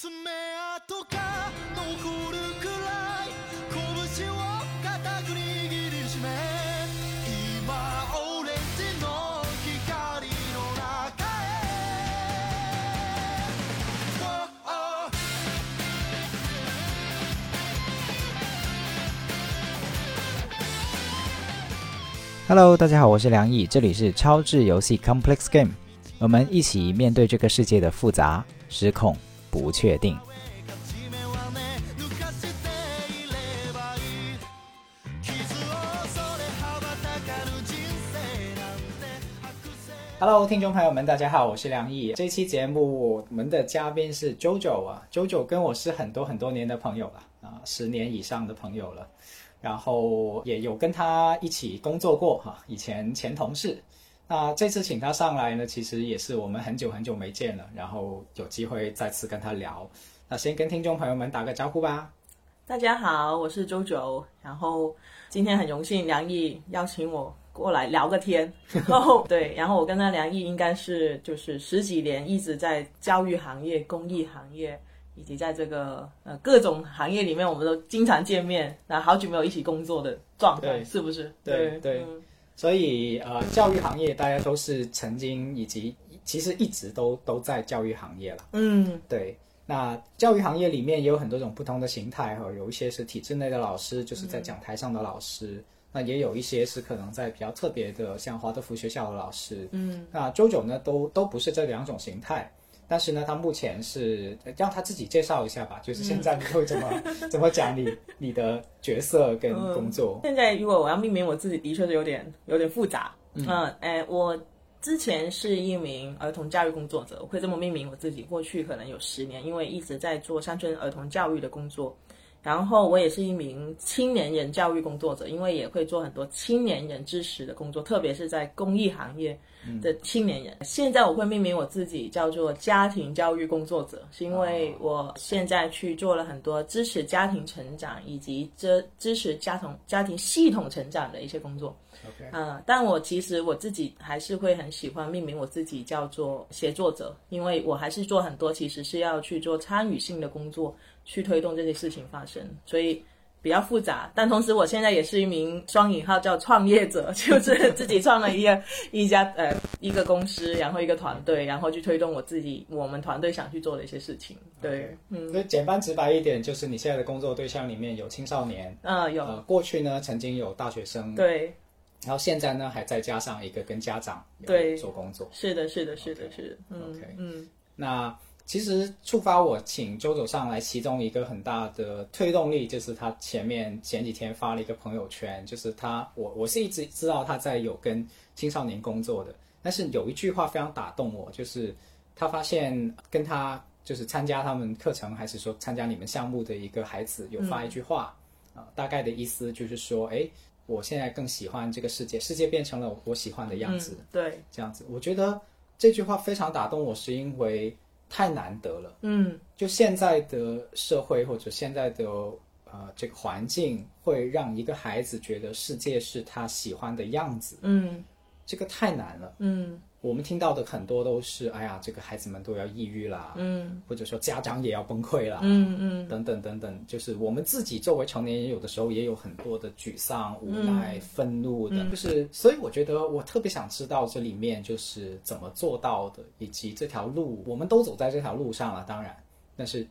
爪痕が残るくらい拳を固く握りしめ今オレンジの光の中へ Oh, oh. Hello，大家好，我是梁毅，这里是超智游戏 Complex Game，我们一起面对这个世界的复杂、失控、 不确定。地面はね抜かしていればいい傷を恐れ羽ばたかぬ人生なんて白線 Hello，听众朋友们，大家好，我是梁毅。这期节目我们的嘉宾是 JoJo 啊，JoJo 跟我是很多很多年的朋友了啊，十年以上的朋友了。然后也有跟他一起工作过哈、以前前同事。 那这次请他上来呢，其实也是我们很久很久没见了，然后有机会再次跟他聊。那先跟听众朋友们打个招呼吧。大家好，我是周九，然后今天很荣幸梁毅邀请我过来聊个天，然后对，然后我跟他梁毅应该是就是十几年一直在教育行业、公益行业，以及在这个呃各种行业里面，我们都经常见面，那好久没有一起工作的状态，是不是？对对嗯所以呃，教育行业大家都是曾经以及其实一直都都在教育行业了。嗯对，那教育行业里面也有很多种不同的形态哈，有一些是体制内的老师，就是在讲台上的老师。那也有一些是可能在比较特别的，像华德福学校的老师。嗯，那周九呢，都都不是这两种形态。但是呢，他目前是让他自己介绍一下吧，就是现在你会怎么、怎么讲你你的角色跟工作？现在如果我要命名我自己，的确是有点有点复杂。嗯，哎、我之前是一名儿童教育工作者，我会这么命名我自己。过去可能有十年，因为一直在做乡村儿童教育的工作。然后我也是一名青年人教育工作者，因为也会做很多青年人支持的工作，特别是在公益行业的青年人。现在我会命名我自己叫做家庭教育工作者，是因为我现在去做了很多支持家庭成长以及支支持家庭家庭系统成长的一些工作。OK，嗯，但我其实我自己还是会很喜欢命名我自己叫做协作者，因为我还是做很多其实是要去做参与性的工作，去推动这些事情发生，所以比较复杂。但同时，我现在也是一名双引号叫创业者，就是自己创了一个一家呃一个公司，然后一个团队，然后去推动我自己我们团队想去做的一些事情。对，嗯所以简单直白一点，就是你现在的工作对象里面有青少年，嗯、有、呃，过去呢曾经有大学生，对。然后现在呢，还再加上一个跟家长有对做工作。是的，是的，是的，是的，嗯 OK 嗯那其实触发我请周周上来，其中一个很大的推动力就是他前面前几天发了一个朋友圈，就是他我我是一直知道他在有跟青少年工作的，但是有一句话非常打动我，就是他发现跟他就是参加他们课程还是说参加你们项目的一个孩子有发一句话啊、大概的意思就是说，哎。我现在更喜欢这个世界，世界变成了我喜欢的样子。嗯，对，这样子，我觉得这句话非常打动我，是因为太难得了。嗯就现在的社会或者现在的呃这个环境，会让一个孩子觉得世界是他喜欢的样子，嗯这个太难了。嗯我们听到的很多都是，哎呀，这个孩子们都要抑郁啦，嗯。或者说家长也要崩溃啦，嗯嗯。等等等等，就是我们自己作为成年人，有的时候也有很多的沮丧、无奈、愤怒的，就是所以我觉得我特别想知道这里面就是怎么做到的，以及这条路，我们都走在这条路上了，当然，但是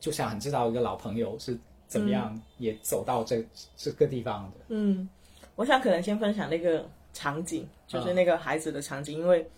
就想很知道一个老朋友是怎么样也走到这、这个地方的。嗯，我想可能先分享那个场景，就是那个孩子的场景，因为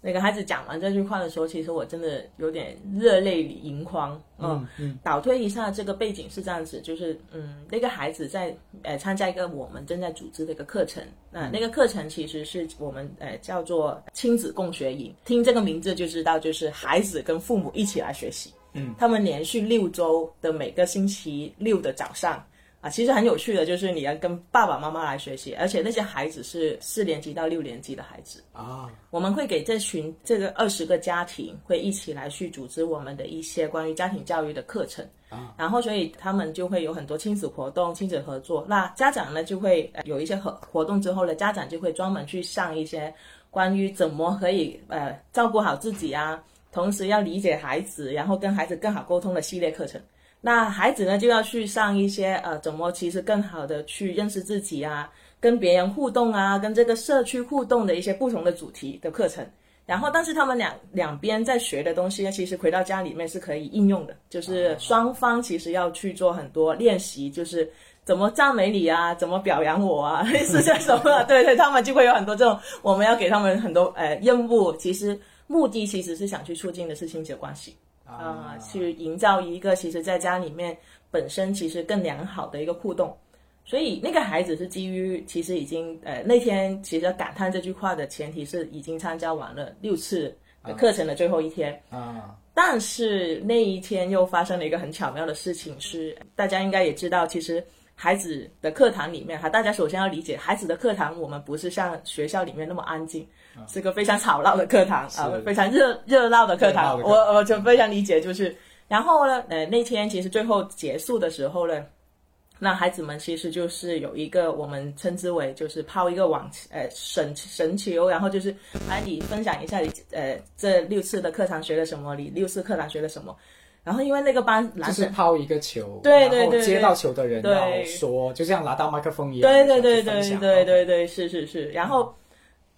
那个孩子讲完这句话的时候，其实我真的有点热泪盈眶。嗯嗯倒推一下，这个背景是这样子，就是嗯，那个孩子在呃参加一个我们正在组织的一个课程，那、那个课程其实是我们呃叫做亲子共学营，听这个名字就知道，就是孩子跟父母一起来学习。嗯，他们连续六周的每个星期六的早上。啊，其实很有趣的，就是你要跟爸爸妈妈来学习，而且那些孩子是四年级到六年级的孩子。啊，我们会给这群这个二十个家庭会一起来去组织我们的一些关于家庭教育的课程啊，然后所以他们就会有很多亲子活动、亲子合作。那家长呢就会呃有一些活活动之后呢，家长就会专门去上一些关于怎么可以呃照顾好自己啊。同时要理解孩子，然后跟孩子更好沟通的系列课程。那孩子呢就要去上一些呃，怎么其实更好的去认识自己啊，跟别人互动啊，跟这个社区互动的一些不同的主题的课程。然后，但是他们两两边在学的东西呢，其实回到家里面是可以应用的，就是双方其实要去做很多练习，就是怎么赞美你啊，怎么表扬我啊，类似这什么，对对，他们就会有很多这种，我们要给他们很多呃任务，其实目的其实是想去促进的是亲子关系。啊、去营造一个其实在家里面本身其实更良好的一个互动。所以那个孩子是基于其实已经呃那天其实感叹这句话的前提是已经参加完了六次的课程的最后一天，啊，但是那一天又发生了一个很巧妙的事情是，大家应该也知道，其实孩子的课堂里面哈，大家首先要理解，孩子的课堂我们不是像学校里面那么安静，是个非常吵闹的课堂啊，非常热热闹的课堂。我我就非常理解，就是然后呢，呃，那天其实最后结束的时候呢。那孩子们其实就是有一个我们称之为就是抛一个网呃绳绳球，然后就是来你分享一下你呃这六次的课堂学了什么，你六次课堂学了什么。然后因为那个班男生就是抛一个球，对对对接到球的人说，就像拿到麦克风一样，对对对对对对对，是是是。然后，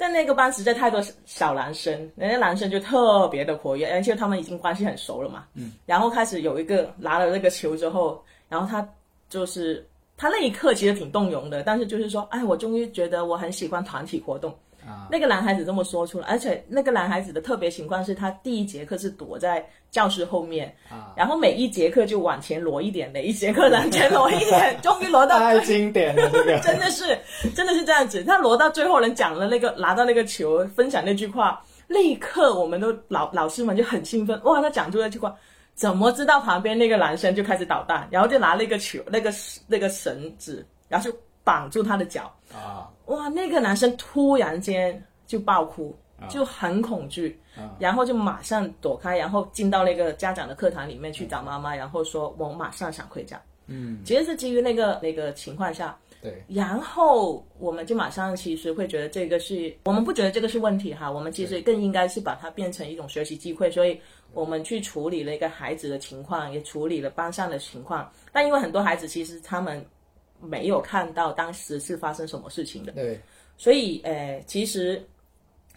但那个班实在太多小男生，人家男生就特别的活跃，而且他们已经关系很熟了嘛。嗯。然后开始有一个拿了那个球之后，然后他就是他那一刻其实挺动容的，但是就是说，哎，我终于觉得我很喜欢团体活动。啊。那个男孩子这么说出来，而且那个男孩子的特别情况是他第一节课是躲在教室后面，啊，然后每一节课就往前挪一点，每一节课往前挪一点，终于挪到 太经典了，这个。真的是，真的是这样子。他挪到最后，人讲了那个拿到那个球，分享那句话，那一刻我们都老老师们就很兴奋，哇，他讲出那句话，怎么知道旁边那个男生就开始捣蛋，然后就拿那个球、那个那个绳子，然后就绑住他的脚，啊哇，那个男生突然间就爆哭，啊就很恐惧，然后就马上躲开，然后进到那个家长的课堂里面去找妈妈，然后说我马上想回家。嗯，其实是基于那个那个情况下，对，然后我们就马上其实会觉得这个是我们不觉得这个是问题哈，我们其实更应该是把它变成一种学习机会，所以我们去处理了一个孩子的情况，也处理了班上的情况。但因为很多孩子其实他们没有看到当时是发生什么事情的，对，所以呃，其实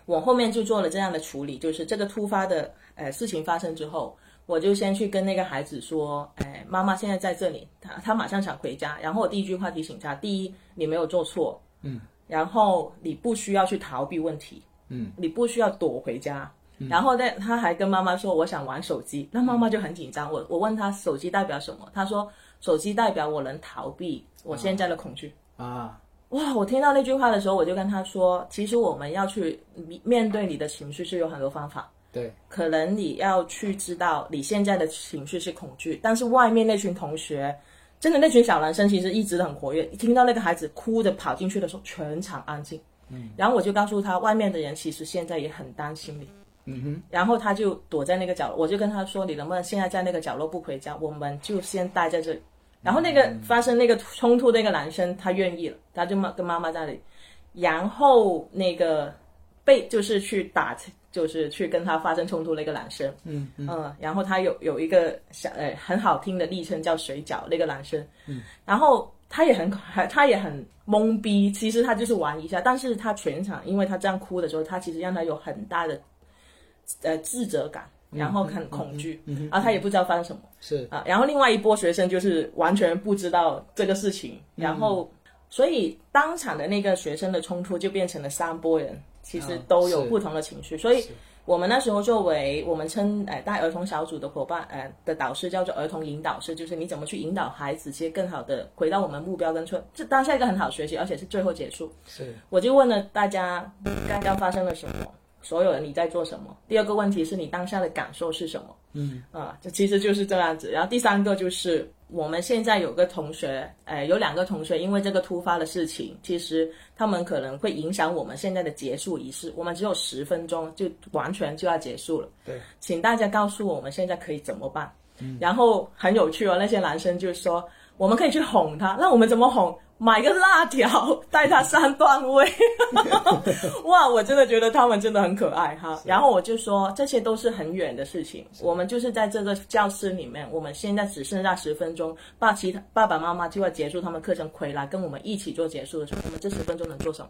我后面就做了这样的处理，就是这个突发的呃事情发生之后，我就先去跟那个孩子说，哎，妈妈现在在这里，他他马上想回家。然后我第一句话提醒他，第一，你没有做错，嗯，然后你不需要去逃避问题，嗯，你不需要躲回家。然后呢，他还跟妈妈说我想玩手机，那妈妈就很紧张。我我问他手机代表什么，他说手机代表我能逃避我现在的恐惧。啊，哇！我听到那句话的时候，我就跟他说，其实我们要去面对你的情绪是有很多方法。对，可能你要去知道你现在的情绪是恐惧，但是外面那群同学，真的那群小男生其实一直都很活跃。一听到那个孩子哭着跑进去的时候，全场安静。嗯，然后我就告诉他，外面的人其实现在也很担心你。嗯哼，然后他就躲在那个角落，我就跟他说：“你能不能现在在那个角落不回家？我们就先待在这里。”然后那个发生那个冲突那个男生他愿意了，他就妈跟妈妈在那里，然后那个被就是去打，就是去跟他发生冲突那个男生，嗯。嗯，然后他有有一个小呃很好听的昵称叫水饺那个男生，嗯，然后他也很他也很懵逼，其实他就是玩一下，但是他全场因为他这样哭的时候，他其实让他有很大的呃自责感，然后很恐惧，然后他也不知道发生什么。是啊，然后另外一波学生就是完全不知道这个事情，然后、所以当场的那个学生的冲突就变成了三波人，其实都有不同的情绪，所以我们那时候作为我们称呃带儿童小组的伙伴呃的导师叫做儿童引导师，就是你怎么去引导孩子，其实更好的回到我们目标跟错，这当下一个很好学习，而且是最后结束。是，我就问了大家刚刚发生了什么，所有人你在做什么？第二个问题是你当下的感受是什么？嗯啊，这其实就是这样子。然后第三个就是我们现在有个同学，呃，有两个同学因为这个突发的事情，其实他们可能会影响我们现在的结束仪式。我们只有十分钟就完全就要结束了，对，请大家告诉我们现在可以怎么办？嗯然后很有趣哦，那些男生就说我们可以去哄他，那我们怎么哄？买个辣条带他上段位，哇！我真的觉得他们真的很可爱哈。然后我就说这些都是很远的事情，我们就是在这个教室里面，我们现在只剩下十分钟，爸其他爸爸妈妈就要结束他们课程回来跟我们一起做结束的时候，我们这十分钟能做什么？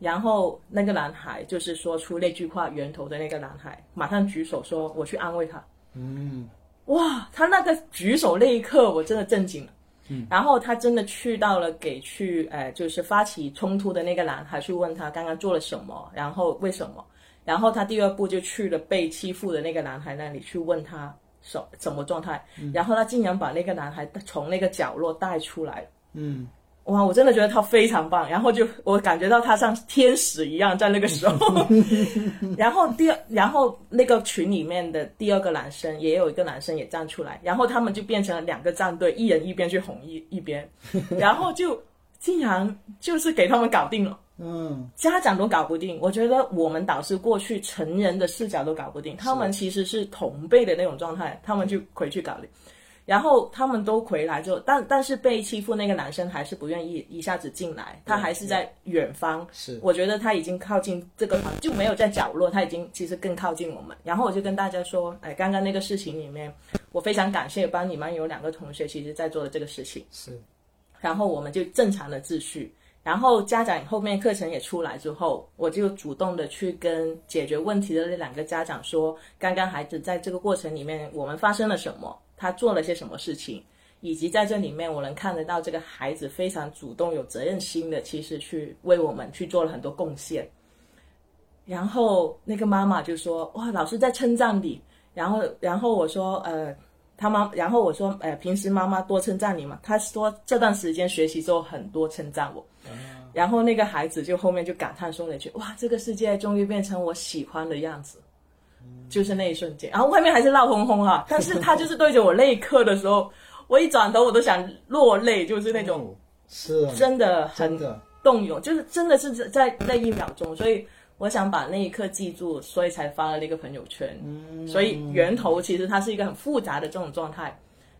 然后那个男孩就是说出那句话源头的那个男孩，马上举手说我去安慰他。嗯，哇！他那个举手那一刻，我真的震惊了。然后他真的去到了给去，呃，就是发起冲突的那个男孩去问他刚刚做了什么，然后为什么？然后他第二步就去了被欺负的那个男孩那里去问他什什么状态，然后他竟然把那个男孩从那个角落带出来。嗯。哇，我真的觉得他非常棒，然后就我感觉到他像天使一样在那个时候。然后第二，然后那个群里面的第二个男生也有一个男生也站出来，然后他们就变成了两个战队，一人一边去哄一一边，然后就竟然就是给他们搞定了。嗯，家长都搞不定，我觉得我们导师过去成人的视角都搞不定，他们其实是同辈的那种状态，他们就回去搞定。然后他们都回来之后，但但是被欺负那个男生还是不愿意一下子进来，他还是在远方。是，我觉得他已经靠近这个团，就没有在角落，他已经其实更靠近我们。然后我就跟大家说，哎，刚刚那个事情里面，我非常感谢班里面有两个同学，其实在做的这个事情。是，然后我们就正常的秩序。然后家长后面课程也出来之后，我就主动的去跟解决问题的那两个家长说，刚刚孩子在这个过程里面，我们发生了什么。他做了些什么事情，以及在这里面，我能看得到这个孩子非常主动、有责任心的，其实去为我们去做了很多贡献。然后那个妈妈就说：“哇，老师在称赞你。”然后，然后我说：“呃，他妈。”然后我说：“呃，平时妈妈多称赞你嘛？”他说：“这段时间学习之后很多称赞我。”然后那个孩子就后面就感叹说了一句：“哇，这个世界终于变成我喜欢的样子。”就是那一瞬间，然后外面还是闹哄哄哈，但是他就是对着我那一刻的时候，我一转头我都想落泪，就是那种，是真的很动容，就是真的是在那一秒钟，所以我想把那一刻记住，所以才发了那个朋友圈。嗯，所以源头其实它是一个很复杂的这种状态，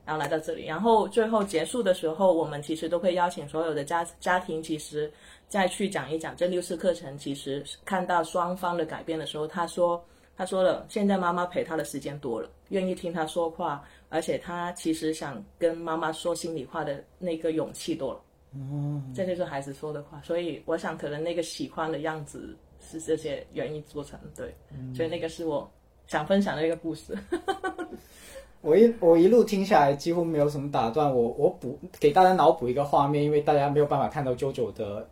然后来到这里，然后最后结束的时候，我们其实都会邀请所有的家家庭，其实再去讲一讲这六次课程，其实看到双方的改变的时候，他说。他说了，现在妈妈陪他的时间多了，愿意听他说话，而且他其实想跟妈妈说心里话的那个勇气多了。嗯，这就是孩子说的话。所以我想，可能那个喜欢的样子是这些原因做成。对，所以那个是我想分享的一个故事。我一我一路听下来，几乎没有什么打断我。我补给大家脑补一个画面，因为大家没有办法看到 JoJo 的。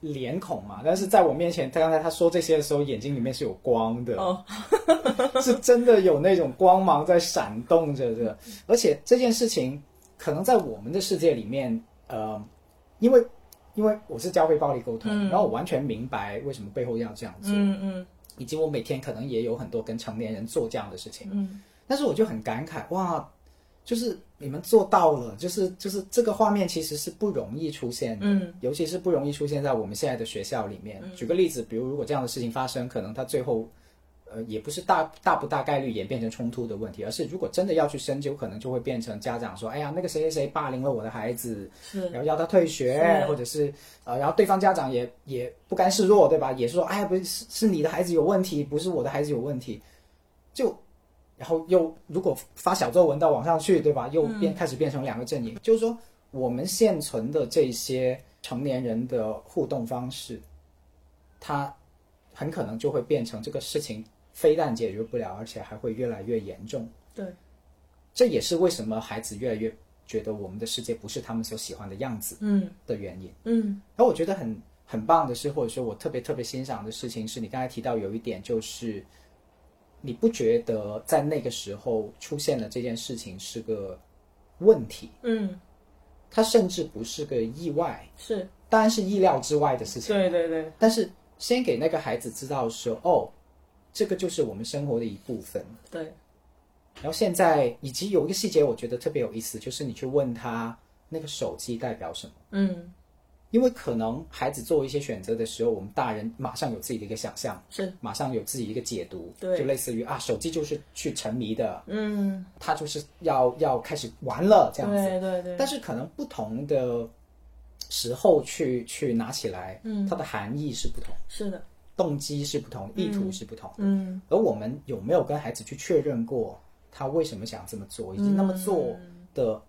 脸孔嘛，但是在我面前，他刚才他说这些的时候，眼睛里面是有光的，是真的有那种光芒在闪动着的。而且这件事情可能在我们的世界里面，呃，因为因为我是教会暴力沟通，然后我完全明白为什么背后要这样做，嗯嗯，以及我每天可能也有很多跟成年人做这样的事情，嗯，但是我就很感慨，哇，就是。你们做到了，就是就是这个画面其实是不容易出现的，嗯，尤其是不容易出现在我们现在的学校里面。举个例子，比如如果这样的事情发生，可能他最后，呃，也不是大大不大概率演变成冲突的问题，而是如果真的要去深究，可能就会变成家长说，哎呀，那个谁谁谁霸凌了我的孩子，是，然后要他退学，或者是呃，然后对方家长也也不甘示弱，对吧？也是说，哎呀，不是是你的孩子有问题，不是我的孩子有问题，就。然后又如果发小作文到网上去，对吧？又变开始变成两个阵营。就是说，我们现存的这些成年人的互动方式，它很可能就会变成这个事情非但解决不了，而且还会越来越严重。对，这也是为什么孩子越来越觉得我们的世界不是他们所喜欢的样子，嗯，的原因。嗯，然后我觉得很很棒的是，或者说我特别特别欣赏的事情是，你刚才提到有一点就是。你不觉得在那个时候出现了这件事情是个问题？嗯，它甚至不是个意外，是当然是意料之外的事情。对对对。但是先给那个孩子知道说，哦，这个就是我们生活的一部分。对。然后现在以及有一个细节，我觉得特别有意思，就是你去问他那个手机代表什么？嗯。因为可能孩子做一些选择的时候，我们大人马上有自己的一个想象，是。马上有自己一个解读，对。就类似于啊，手机就是去沉迷的，嗯，他就是要要开始玩了这样子。对对对，但是可能不同的时候去去拿起来，嗯。它的含义是不同，是的，动机是不同，意图是不同。嗯。而我们有没有跟孩子去确认过他为什么想这么做，以及那么做的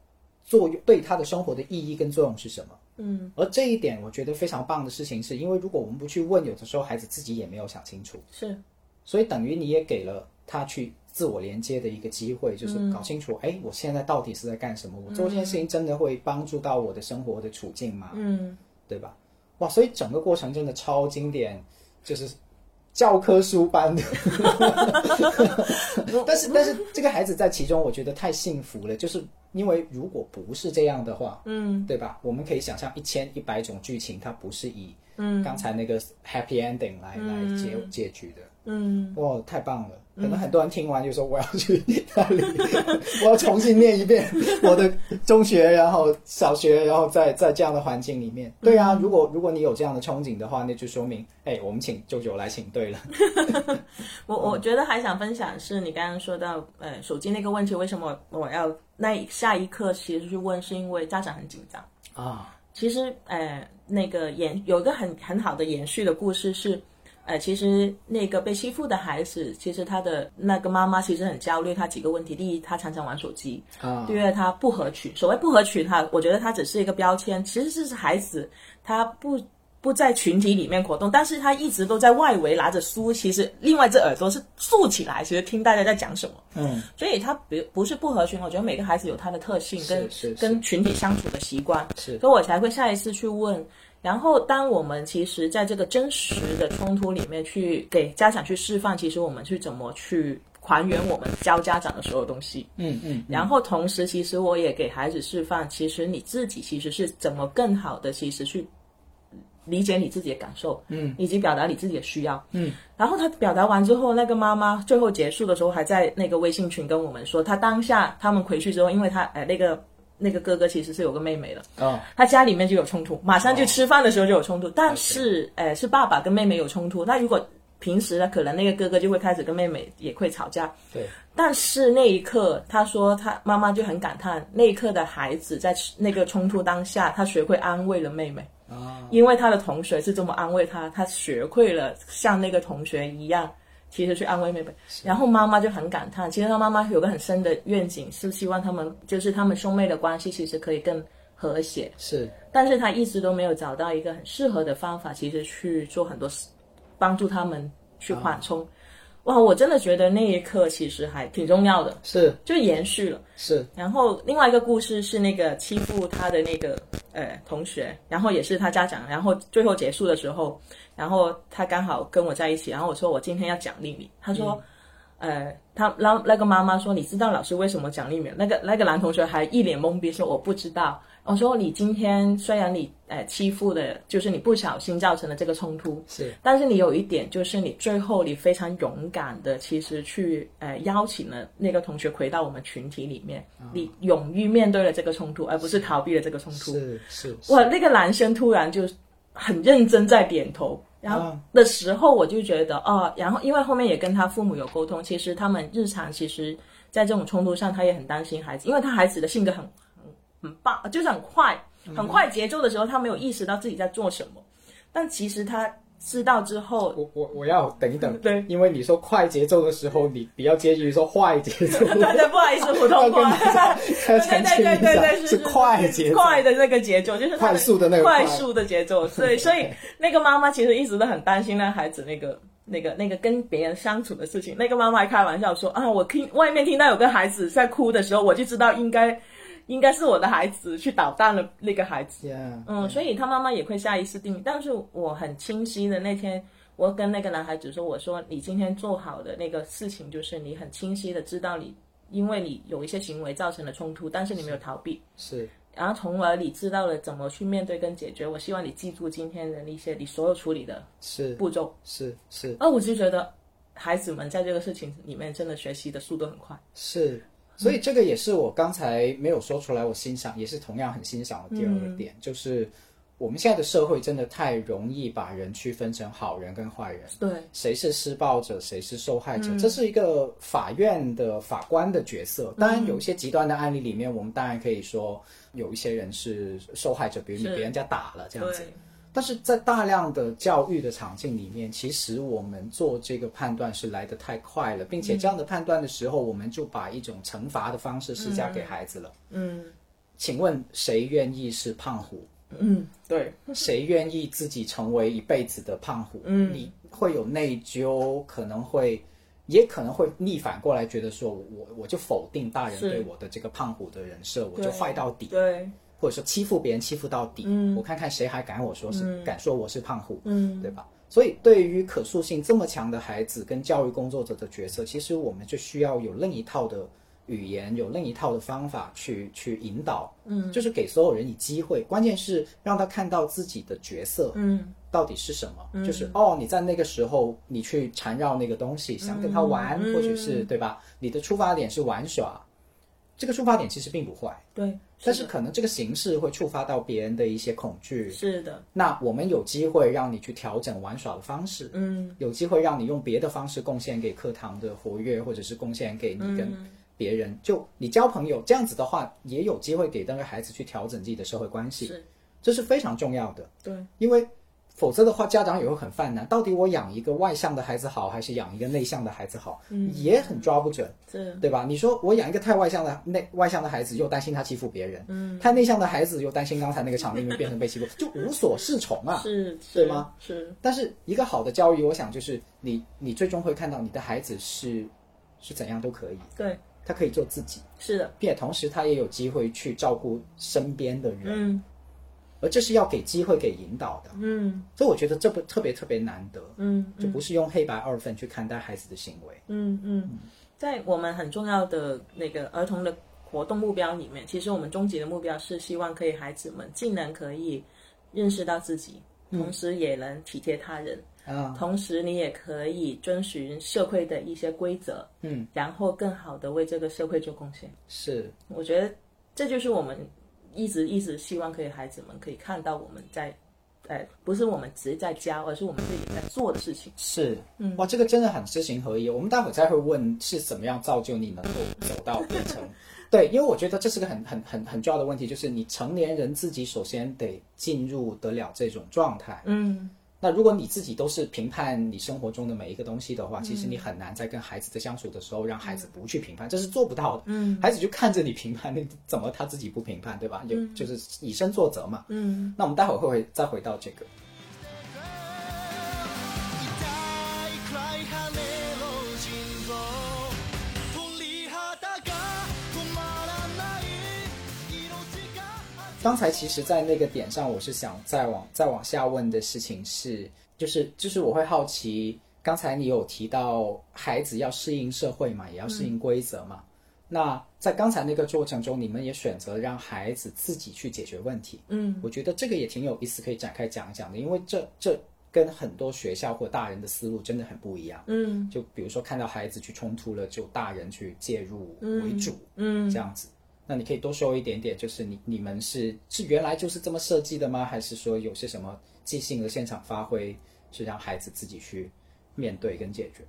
作用对他的生活的意义跟作用是什么？嗯，而这一点我觉得非常棒的事情是，因为如果我们不去问，有的时候孩子自己也没有想清楚，是所以等于你也给了他去自我连接的一个机会，就是嗯搞清楚，哎、我现在到底是在干什么？我做这件事情真的会帮助到我的生活的处境吗？嗯对吧？哇，所以整个过程真的超经典，就是教科书般的。但是，但是这个孩子在其中，我觉得太幸福了，就是因为如果不是这样的话，嗯对吧？我们可以想象一千一百种剧情，它不是以嗯刚才那个 happy ending 来、来结结局的。嗯，哇，太棒了！可能很多人听完就说我要去那里，我要重新念一遍我的中学，然后小学，然后在在这样的环境里面。对啊，如果如果你有这样的憧憬的话，那就说明，哎，我们请舅舅来请对了。我我觉得还想分享是你刚刚说到呃手机那个问题，为什么我要那下一刻其实去问，是因为家长很紧张。啊，其实，呃，那个延有一个很很好的延续的故事是，呃，其实那个被欺负的孩子，其实他的那个妈妈其实很焦虑，他几个问题：第一，他常常玩手机；啊第二，他不合群。所谓不合群，哈我觉得他只是一个标签，其实是孩子他不。不在群体里面活动，但是他一直都在外围拿着书，其实另外一只耳朵是竖起来，其实听大家在讲什么。嗯，所以他不不是不合群，我觉得每个孩子有他的特性跟跟群体相处的习惯，是所以我才会下一次去问。然后，当我们其实在这个真实的冲突里面去给家长去示范，其实我们去怎么去还原我们教家长的所有东西。嗯嗯，然后同时，其实我也给孩子示范，其实你自己其实是怎么更好的，其实去理解你自己的感受，嗯，以及表达你自己的需要，嗯。然后他表达完之后，那个妈妈最后结束的时候还在那个微信群跟我们说，他当下他们回去之后，因为他呃那个那个哥哥其实是有个妹妹的，哦，他家里面就有冲突，马上就吃饭的时候就有冲突，但是，呃，是爸爸跟妹妹有冲突。那如果平时呢，可能那个哥哥就会开始跟妹妹也会吵架。对，但是那一刻，他说他妈妈就很感叹，那一刻的孩子在那个冲突当下，他学会安慰了妹妹，啊，因为他的同学是这么安慰他，他学会了像那个同学一样。其实去安慰妹妹，然后妈妈就很感叹。其实她妈妈有个很深的愿景，是希望他们就是他们兄妹的关系其实可以更和谐。是但是他一直都没有找到一个很适合的方法，其实去做很多事，帮助他们去缓冲。哇，我真的觉得那一刻其实还挺重要的，是就延续了。是，然后另外一个故事是那个欺负他的那个呃同学，然后也是他家长，然后最后结束的时候，然后他刚好跟我在一起，然后我说我今天要奖励你，他说。呃，他然后那个妈妈说：“你知道老师为什么奖励你？”那个那个男同学还一脸懵逼说：“我不知道。”我说：“你今天虽然你呃欺负的，就是你不小心造成的这个冲突，是但是你有一点就是你最后你非常勇敢的，其实去呃邀请了那个同学回到我们群体里面，你勇于面对了这个冲突，而不是逃避了这个冲突。是是，哇，那个男生突然就很认真在点头，然后啊的时候我就觉得哦，然后因为后面也跟他父母有沟通，其实他们日常其实在这种冲突上，他也很担心孩子，因为他孩子的性格很很很棒，就是很快，很快节奏的时候，他没有意识到自己在做什么，但其实他知道之后，我我我要等一等，对。因为你说快节奏的时候，你比较接近于说坏节奏，对对，不好意思，普通话，要 对澄对对对对，是快节奏，快的那个节奏，就是快速的那个快。速的节奏。对，所以那个妈妈其实一直都很担心那孩子那个。那个那个跟别人相处的事情，那个妈妈还开玩笑说啊，我听外面听到有个孩子在哭的时候，我就知道应该应该是我的孩子去捣蛋了那个孩子。Yeah，嗯，所以他妈妈也会下意识定义，但是我很清晰的那天，我跟那个男孩子说，我说你今天做好的那个事情，就是你很清晰的知道你，因为你有一些行为造成了冲突，但是你没有逃避，是然后从而你知道了怎么去面对跟解决。我希望你记住今天的一些你所有处理的是步骤。是是而我就觉得孩子们在这个事情里面真的学习的速度很快。是，所以这个也是我刚才没有说出来，我欣赏，也是同样很欣赏的第二个点，就是我们现在的社会真的太容易把人区分成好人跟坏人，对，谁是施暴者，谁是受害者，这是一个法院的法官的角色。当然，有一些极端的案例里面，我们当然可以说有一些人是受害者，比如你是别人家打了这样子。对，但是在大量的教育的场景里面，其实我们做这个判断是来得太快了，并且这样的判断的时候，我们就把一种惩罚的方式施加给孩子了。嗯请问谁愿意是胖虎？嗯，对，谁愿意自己成为一辈子的胖虎？嗯你会有内疚，可能会，也可能会逆反过来，觉得说我我就否定大人对我的这个胖虎的人设，我就坏到底，对，或者说欺负别人欺负到底。嗯我看看谁还敢我说是、敢说我是胖虎，嗯对吧？所以，对于可塑性这么强的孩子跟教育工作者的角色，其实我们就需要有另一套的语言，有另一套的方法去去引导，嗯，就是给所有人以机会。关键是让他看到自己的角色，嗯到底是什么？就是哦，你在那个时候你去缠绕那个东西，想跟他玩，嗯或许是对吧？你的出发点是玩耍，这个出发点其实并不坏，对，但是可能这个形式会触发到别人的一些恐惧。是的，那我们有机会让你去调整玩耍的方式，嗯有机会让你用别的方式贡献给课堂的活跃，或者是贡献给你跟嗯别人。就你交朋友这样子的话，也有机会给那个孩子去调整自己的社会关系，是，这是非常重要的。对，因为否则的话，家长也会很犯难。到底我养一个外向的孩子好，还是养一个内向的孩子好？嗯也很抓不准，对，对吧？你说我养一个太外向的内外向的孩子，又担心他欺负别人；嗯，太内向的孩子又担心刚才那个场面变成被欺负，就无所适从啊。是，对吗？是，但是一个好的教育，我想就是你你最终会看到你的孩子是是怎样都可以，对，他可以做自己，是的，并且同时他也有机会去照顾身边的人，嗯而这是要给机会给引导的。嗯所以我觉得这不特别特别难得，嗯就不是用黑白二分去看待孩子的行为。嗯嗯，在我们很重要的那个儿童的活动目标里面，其实我们终极的目标是希望可以孩子们既能可以认识到自己，同时也能体贴他人，啊，同时你也可以遵循社会的一些规则，嗯，然后更好的为这个社会做贡献。是，我觉得这就是我们一直一直希望可以孩子们可以看到我们在，哎，不是我们只是在教，而是我们自己在做的事情。是，哇，这个真的很知行合一。我们待会再会问是怎么样造就你能够走到变成，对，因为我觉得这是个很很很很重要的问题，就是你成年人自己首先得进入得了这种状态。嗯，那如果你自己都是评判你生活中的每一个东西的话，其实你很难在跟孩子的相处的时候让孩子不去评判，这是做不到的。嗯，孩子就看着你评判，那怎么他自己不评判，对吧？就就是以身作则嘛。嗯，那我们待会儿会回再回到这个。刚才其实，在那个点上，我是想再往再往下问的事情是，就是就是我会好奇，刚才你有提到孩子要适应社会嘛，也要适应规则嘛。那在刚才那个过程中，你们也选择让孩子自己去解决问题。嗯，我觉得这个也挺有意思，可以展开讲一讲的，因为这这跟很多学校或大人的思路真的很不一样。嗯就比如说看到孩子去冲突了，就大人去介入为主，嗯这样子。那你可以多说一点点，就是你你们是是原来就是这么设计的吗？还是说有些什么即兴的现场发挥，是让孩子自己去面对跟解决？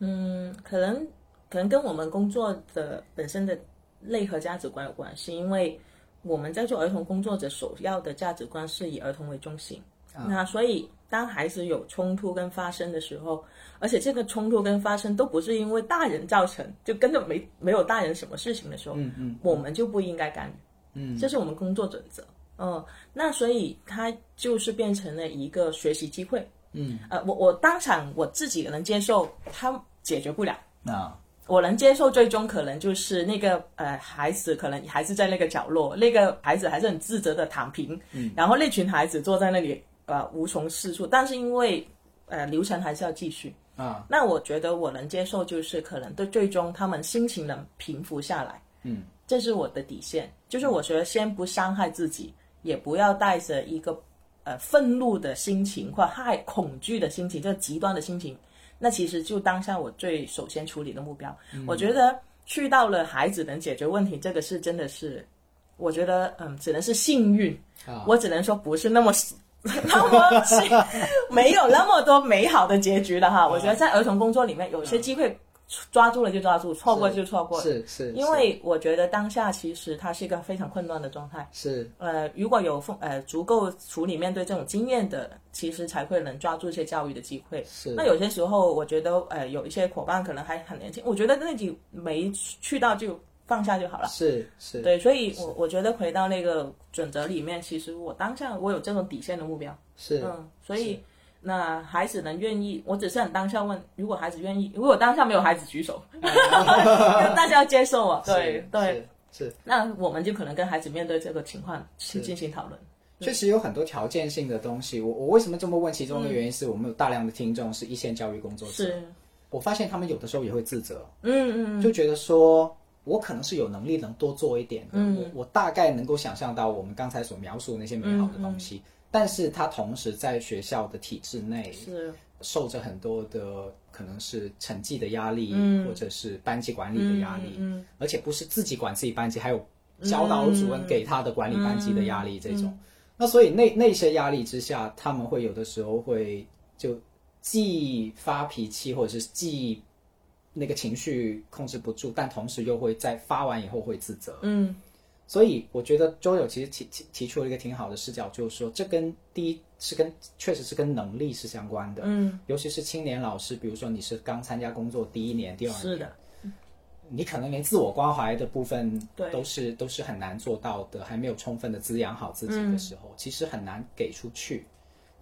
嗯，可能可能跟我们工作的本身的内核价值观有关系，因为我们在做儿童工作者，首要的价值观是以儿童为中心。那所以，当孩子有冲突跟发生的时候，而且这个冲突跟发生都不是因为大人造成，就根本没没有大人什么事情的时候，嗯嗯我们就不应该干预。嗯，这是我们工作准则。嗯，那所以它就是变成了一个学习机会。嗯，呃，我我当场我自己能接受，他解决不了。那我能接受，最终可能就是那个呃孩子可能还是在那个角落，那个孩子还是很自责的躺平，嗯，然后那群孩子坐在那里呃无从适处，但是因为呃流程还是要继续，啊，那我觉得我能接受，就是可能对最终他们心情能平复下来，嗯，这是我的底线，就是我觉得先不伤害自己，也不要带着一个呃愤怒的心情或害恐惧的心情，这极端的心情，那其实就当下我最首先处理的目标。我觉得去到了孩子能解决问题，这个是真的是我觉得嗯，只能是幸运，啊。我只能说不是那么 那么幸 没有那么多美好的结局的哈。我觉得在儿童工作里面，有些机会抓住了就抓住，错过就错过。是是，因为我觉得当下其实它是一个非常混乱的状态。是呃，如果有丰呃足够处理面对这种经验的，其实才会能抓住一些教育的机会。是那有些时候，我觉得呃有一些伙伴可能还很年轻，我觉得自己没去到就放下就好了。是是，对，所以我我觉得回到那个准则里面，其实我当下我有这种底线的目标，是嗯，所以那孩子能愿意，我只是很当下问，如果孩子愿意，如果当下没有孩子举手，大家要接受我，对是对，是是。那我们就可能跟孩子面对这个情况去进行讨论。确实有很多条件性的东西。我我为什么这么问？其中的原因是我们有大量的听众是一线教育工作者，是，我发现他们有的时候也会自责，嗯嗯就觉得说我可能是有能力能多做一点的，嗯。我我大概能够想象到我们刚才所描述的那些美好的东西，但是他同时在学校的体制内是，受着很多的可能是成绩的压力，嗯。或者是班级管理的压力，嗯而且不是自己管自己班级，还有教导主任给他的管理班级的压力这种。嗯。那所以那那些压力之下，他们会有的时候会就既发脾气，或者是既那个情绪控制不住，但同时又会在发完以后会自责。嗯。所以我觉得周友其实提提提出了一个挺好的视角，就是说这跟第一是跟确实是跟能力是相关的，嗯，尤其是青年老师，比如说你是刚参加工作第一年、第二年，是的，你可能连自我关怀的部分对。都是都是很难做到的，还没有充分的滋养好自己的时候，嗯。其实很难给出去。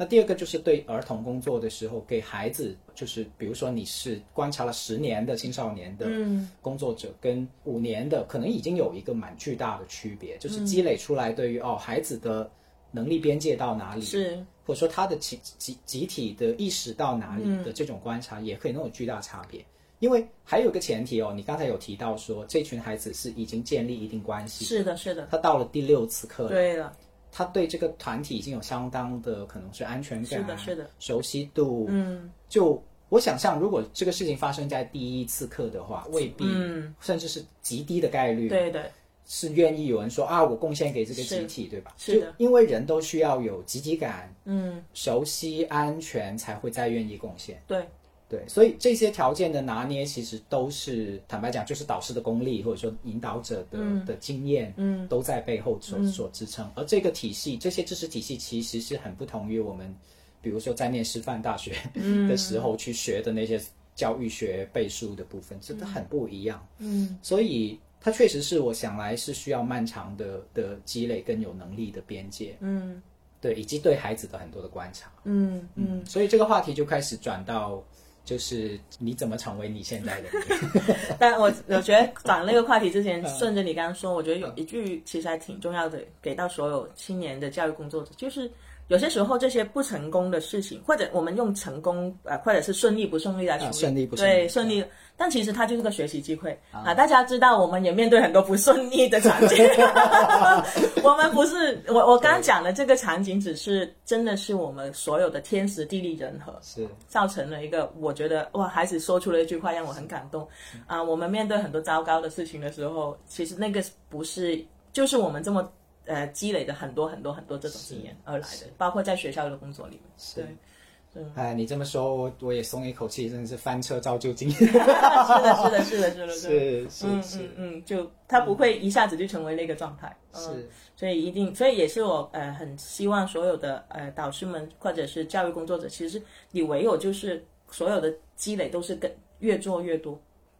那第二个就是对儿童工作的时候，给孩子就是比如说你是观察了十年的青少年的嗯。工作者，跟五年的可能已经有一个蛮巨大的区别，嗯就是积累出来对于哦孩子的能力边界到哪里，是，或者说他的集集集体的意识到哪里嗯。的这种观察，也可以能有巨大差别。因为还有一个前提哦，你刚才有提到说，这群孩子是已经建立一定关系，是的，是的，他到了第六次课了，对了，他对这个团体已经有相当的可能是安全感，是的是的，熟悉度。嗯。就我想象，如果这个事情发生在第一次课的话，未必，嗯，甚至是极低的概率，对的，是愿意有人说啊，我贡献给这个集体，对吧？是。的。因为人都需要有积极感、嗯。熟悉、安全，才会再愿意贡献。对，对，所以这些条件的拿捏，其实都是坦白讲，就是导师的功力，或者说引导者的、的经验，嗯。都在背后所、所支撑。而这个体系，这些知识体系，其实是很不同于我们，比如说在念师范大学 的时候去学的那些教育学背书的部分，真的很不一样。嗯。所以它确实是我想来是需要漫长的的积累跟有能力的边界，嗯。对，以及对孩子的很多的观察。嗯。嗯，所以这个话题就开始转到，就是你怎么成为你现在的你？但我我觉得转那个话题之前，嗯顺着你刚刚说，我觉得有一句其实还挺重要的，给到所有青年的教育工作者，就是有些时候这些不成功的事情，或者我们用成功呃，或者是顺利不顺利来处理，啊顺利不顺利对顺利，但其实它就是个学习机会。啊。大家知道，我们也面对很多不顺利的场景，我们不是我我刚刚讲的这个场景，只是真的是我们所有的天时地利人和，是。造成了一个，我觉得哇，孩子说出了一句话让我很感动。啊！我们面对很多糟糕的事情的时候，其实那个不是，就是我们这么呃积累的很多很多很多这种经验而来的，包括在学校的工作里面。对，哎，你这么说，我我也松一口气，真的是翻车照旧经验。是的，是的，是的，是的，是是嗯是嗯嗯，就他不会一下子就成为那个状态。嗯是，所以一定，所以也是我呃很希望所有的呃导师们或者是教育工作者，其实你唯有就是所有的积累都是跟越做越多，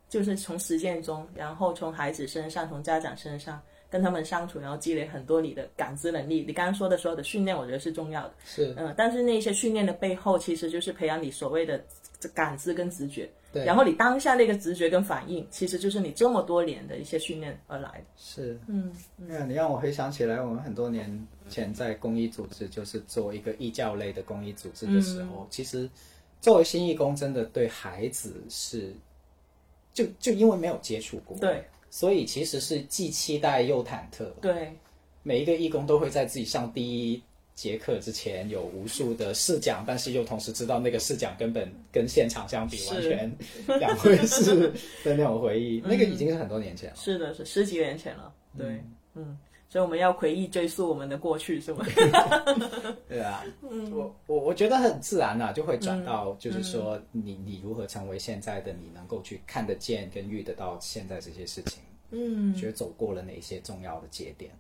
就是从实践中，然后从孩子身上，从家长身上跟他们相处，然后积累很多你的感知能力。你刚刚说的所有的训练，我觉得是重要的，是，嗯、但是那些训练的背后，其实就是培养你所谓的这感知跟直觉。对。然后你当下那个直觉跟反应，其实就是你这么多年的一些训练而来的。是，嗯，那你让我回想起来，我们很多年前在公益组织，就是做一个义教类的公益组织的时嗯。候，其实作为新义工，真的对孩子是，就就因为没有接触过，对所以其实是既期待又忐忑。对，每一个义工都会在自己上第一节课之前有无数的试讲，但是又同时知道那个试讲根本跟现场相比完全 两回事的那种回忆。那个已经是很多年前了。是的，是十几年前了。对，嗯所以我们要回忆追溯我们的过去，是吗？对啊，嗯我我我觉得很自然啊，就会转到就是说你你如何成为现在的你，能够去看得见跟遇得到现在这些事情，嗯觉得走过了哪一些重要的节点。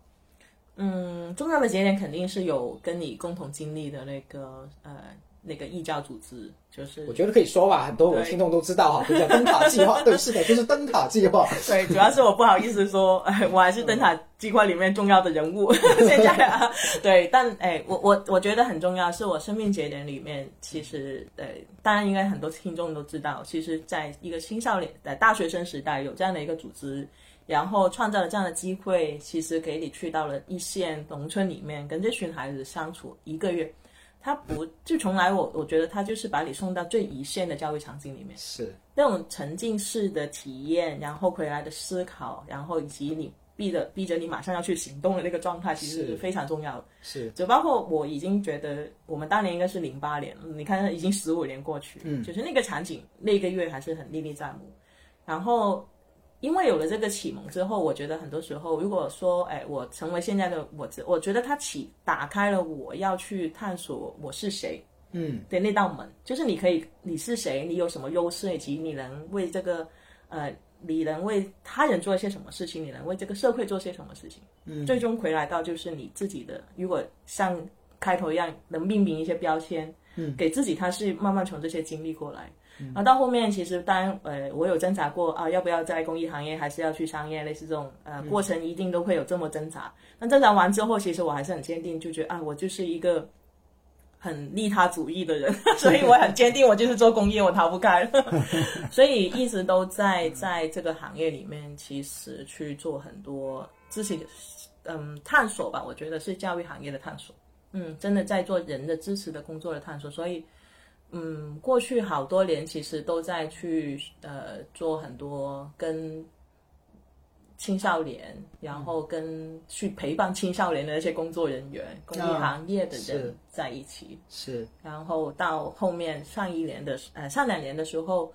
嗯，重要的节点肯定是有跟你共同经历的那个呃那个异教组织，就是我觉得可以说吧，很多我的听众都知道哈，就叫灯塔计划。对，是的，就是灯塔计划。对，主要是我不好意思说，哎，我还是灯塔计划里面重要的人物。现在啊，对，但哎，我我我觉得很重要，是我生命节点里面，其实呃，当然应该很多听众都知道，其实在一个青少年的大学生时代有这样的一个组织。然后创造了这样的机会，其实给你去到了一线农村里面，跟这群孩子相处一个月，他不就从来我我觉得他就是把你送到最一线的教育场景里面，是，那种沉浸式的体验，然后回来的思考，然后以及你逼着逼着你马上要去行动的那个状态，其实是是非常重要的。是，就包括我已经觉得，我们当年应该是零八年，你看已经十五年过去，嗯就是那个场景那个月还是很历历在目。然后因为有了这个启蒙之后，我觉得很多时候，如果说，哎，我成为现在的我，我觉得它启打开了我要去探索我是谁，嗯，的那道门，就是你可以你是谁，你有什么优势，以及你能为这个呃，你能为他人做一些什么事情，你能为这个社会做些什么事情。嗯，最终回来到就是你自己的，如果像开头一样能命名一些标签，嗯，给自己，他是慢慢从这些经历过来。然后到后面，其实当然，呃，我有挣扎过啊，要不要在公益行业，还是要去商业，类似这种，呃，过程一定都会有这么挣扎。那挣扎完之后，其实我还是很坚定，就觉得啊，我就是一个很利他主义的人，所以我很坚定，我就是做公益，我逃不开了。所以一直都在在这个行业里面，其实去做很多自己嗯探索吧。我觉得是教育行业的探索，嗯，真的在做人的支持的工作的探索。所以，嗯，过去好多年其实都在去呃做很多跟青少年，然后跟去陪伴青少年的那些工作人员、公益行业的人在一起。是，然后到后面上一年的呃上两年的时候，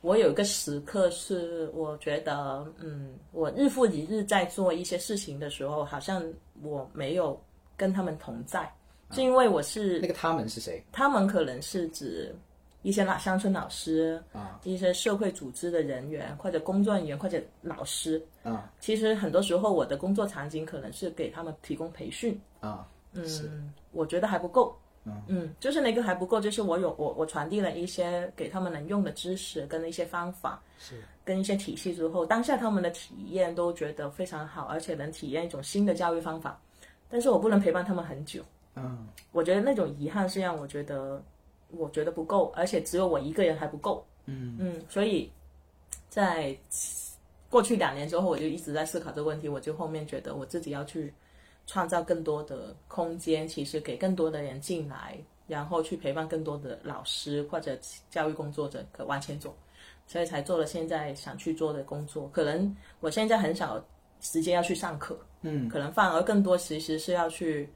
我有一个时刻是我觉得，嗯，我日复一日在做一些事情的时候，好像我没有跟他们同在，是因为我是那个他们是谁？他们可能是指一些老乡村老师啊，一些社会组织的人员或者工作人员或者老师。啊其实很多时候我的工作场景可能是给他们提供培训，啊，嗯，我觉得还不够。嗯，就是那个还不够，就是我有我我传递了一些给他们能用的知识跟一些方法，是跟一些体系之后，当下他们的体验都觉得非常好，而且能体验一种新的教育方法。但是我不能陪伴他们很久，嗯我觉得那种遗憾是让我觉得我觉得不够，而且只有我一个人还不够。嗯嗯，所以在过去两年之后，我就一直在思考这个问题。我就后面觉得我自己要去创造更多的空间，其实给更多的人进来，然后去陪伴更多的老师或者教育工作者可往前走，所以才做了现在想去做的工作。可能我现在很少时间要去上课，嗯，可能反而更多其实是要去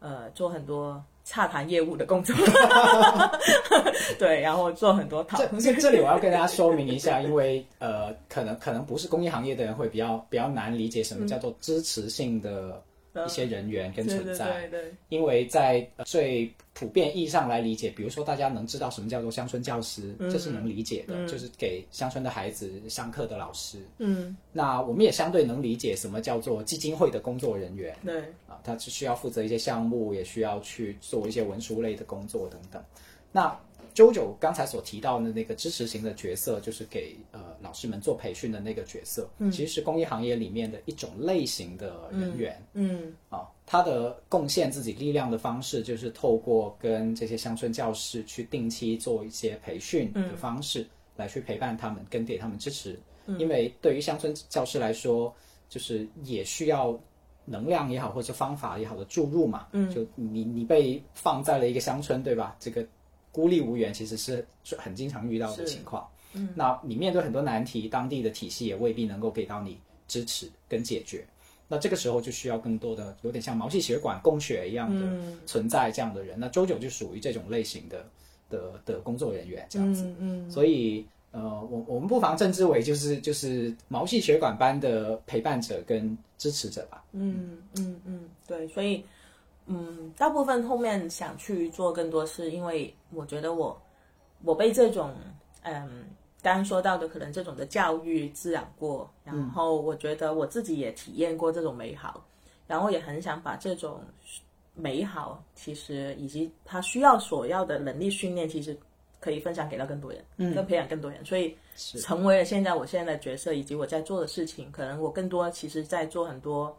呃做很多洽谈业务的工作，对，然后做很多讨这这这里我要跟大家说明一下，因为呃，可能可能不是公益行业的人会比较比较难理解什么叫做支持性的一些人员跟存在。对对对因为在呃最普遍意义上来理解，比如说大家能知道什么叫做乡村教师，这是能理解的，就是给乡村的孩子上课的老师。嗯，那我们也相对能理解什么叫做基金会的工作人员对，啊，他是需要负责一些项目，也需要去做一些文书类的工作等等。那周九刚才所提到的那个支持型的角色，就是给呃老师们做培训的那个角色，嗯其实是公益行业里面的一种类型的人员。嗯啊，他的贡献自己力量的方式，就是透过跟这些乡村教师去定期做一些培训的方式，来去陪伴他们，跟给他们支持。因为对于乡村教师来说，就是也需要能量也好，或者方法也好的注入嘛。嗯，就你你被放在了一个乡村，对吧？这个孤立无援其实是是很经常遇到的情况。嗯，那你面对很多难题，当地的体系也未必能够给到你支持跟解决。那这个时候就需要更多的有点像毛细血管供血一样的存在这样的人。那周九就属于这种类型的的的工作人员这样子。嗯嗯所以呃，我我们不妨称之为就是就是毛细血管般的陪伴者跟支持者吧。嗯嗯嗯，对，所以嗯，大部分后面想去做更多，是因为我觉得我我被这种嗯刚刚说到的可能这种的教育滋养过，然后我觉得我自己也体验过这种美好，然后也很想把这种美好，其实以及他需要所要的能力训练，其实可以分享给到更多人，嗯，跟培养更多人，所以成为了现在我现在的角色，以及我在做的事情，可能我更多其实在做很多。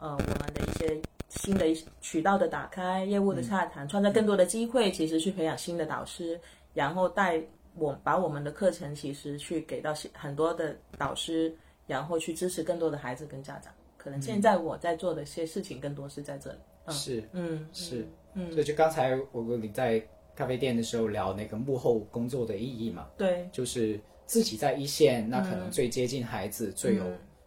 呃，我们的一些新的渠道的打开，业务的洽谈，创造更多的机会，其实去培养新的导师，然后带我把我们的课程，其实去给到很多的导师，然后去支持更多的孩子跟家长。可能现在我在做的一些事情，更多是在这里。是，嗯，是，嗯。所以就刚才我跟你在咖啡店的时候聊那个幕后工作的意义嘛，对，就是自己在一线，那可能最接近孩子，最有。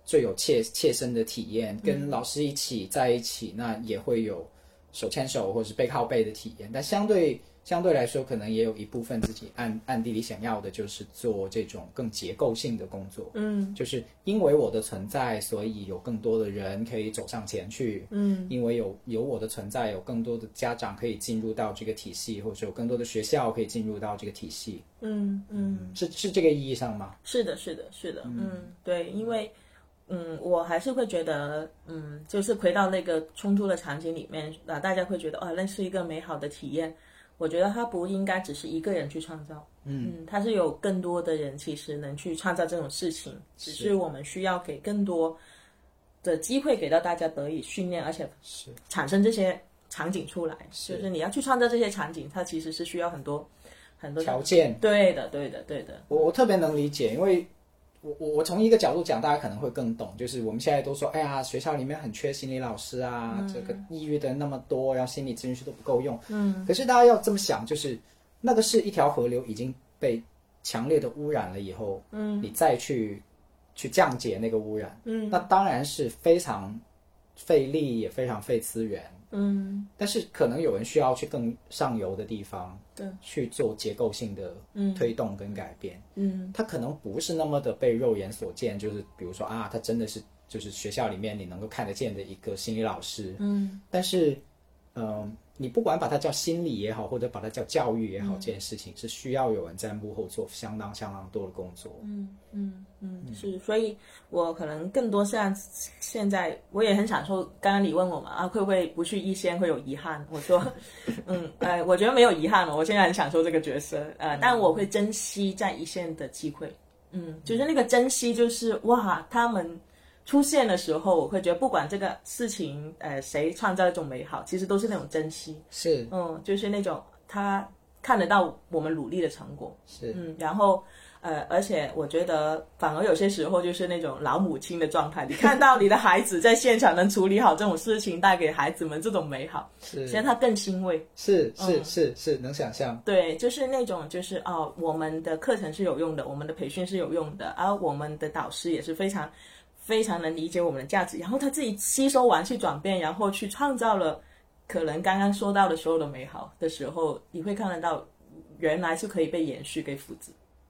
最有切切身的体验，跟老师一起在一起，那也会有手牵手或者是背靠背的体验。但相对相对来说，可能也有一部分自己暗暗地里想要的，就是做这种更结构性的工作。嗯，就是因为我的存在，所以有更多的人可以走上前去。嗯，因为有有我的存在，有更多的家长可以进入到这个体系，或者有更多的学校可以进入到这个体系。嗯嗯，是是这个意义上吗？是的，是的，是的。嗯，对，因为。嗯，我还是会觉得，嗯，就是回到那个冲突的场景里面，啊，大家会觉得，哦，那是一个美好的体验。我觉得它不应该只是一个人去创造，嗯，它是有更多的人其实能去创造这种事情，只是我们需要给更多的机会给到大家得以训练，而且是产生这些场景出来。就是你要去创造这些场景，它其实是需要很多很多条件。对的，对的，对的。我我特别能理解，因为。我我我从一个角度讲，大家可能会更懂，就是我们现在都说，哎呀，学校里面很缺心理老师啊，这个抑郁的那么多，然后心理咨询师都不够用。嗯。可是大家要这么想，就是那个是一条河流已经被强烈的污染了以后，嗯，你再去去降解那个污染，嗯，那当然是非常费力，也非常费资源。嗯，但是可能有人需要去更上游的地方，对，去做结构性的推动跟改变。嗯，他可能不是那么的被肉眼所见，就是比如说啊，他真的是就是学校里面你能够看得见的一个心理老师。嗯，但是，嗯。你不管把它叫心理也好，或者把它叫教育也好，这件事情是需要有人在幕后做相当相当多的工作。嗯嗯嗯，是，所以我可能更多像现在，我也很享受。刚刚你问我嘛，啊，会不会不去一线会有遗憾？我说，嗯，呃，我觉得没有遗憾了。我现在很享受这个角色，呃，但我会珍惜在一线的机会。嗯，就是那个珍惜，就是哇，他们。出现的时候，我会觉得不管这个事情，呃，谁创造一种美好，其实都是那种珍惜。是，嗯，就是那种他看得到我们努力的成果。是，嗯，然后，呃，而且我觉得反而有些时候就是那种老母亲的状态，你看到你的孩子在现场能处理好这种事情，带给孩子们这种美好，是，其实他更欣慰。是是是是，能想象。对，就是那种就是哦，我们的课程是有用的，我们的培训是有用的，而我们的导师也是非常。非常能理解我们的价值，然后他自己吸收完去转变，然后去创造了可能刚刚说到的所有的美好的时候，你会看得到原来是可以被延续、给复制。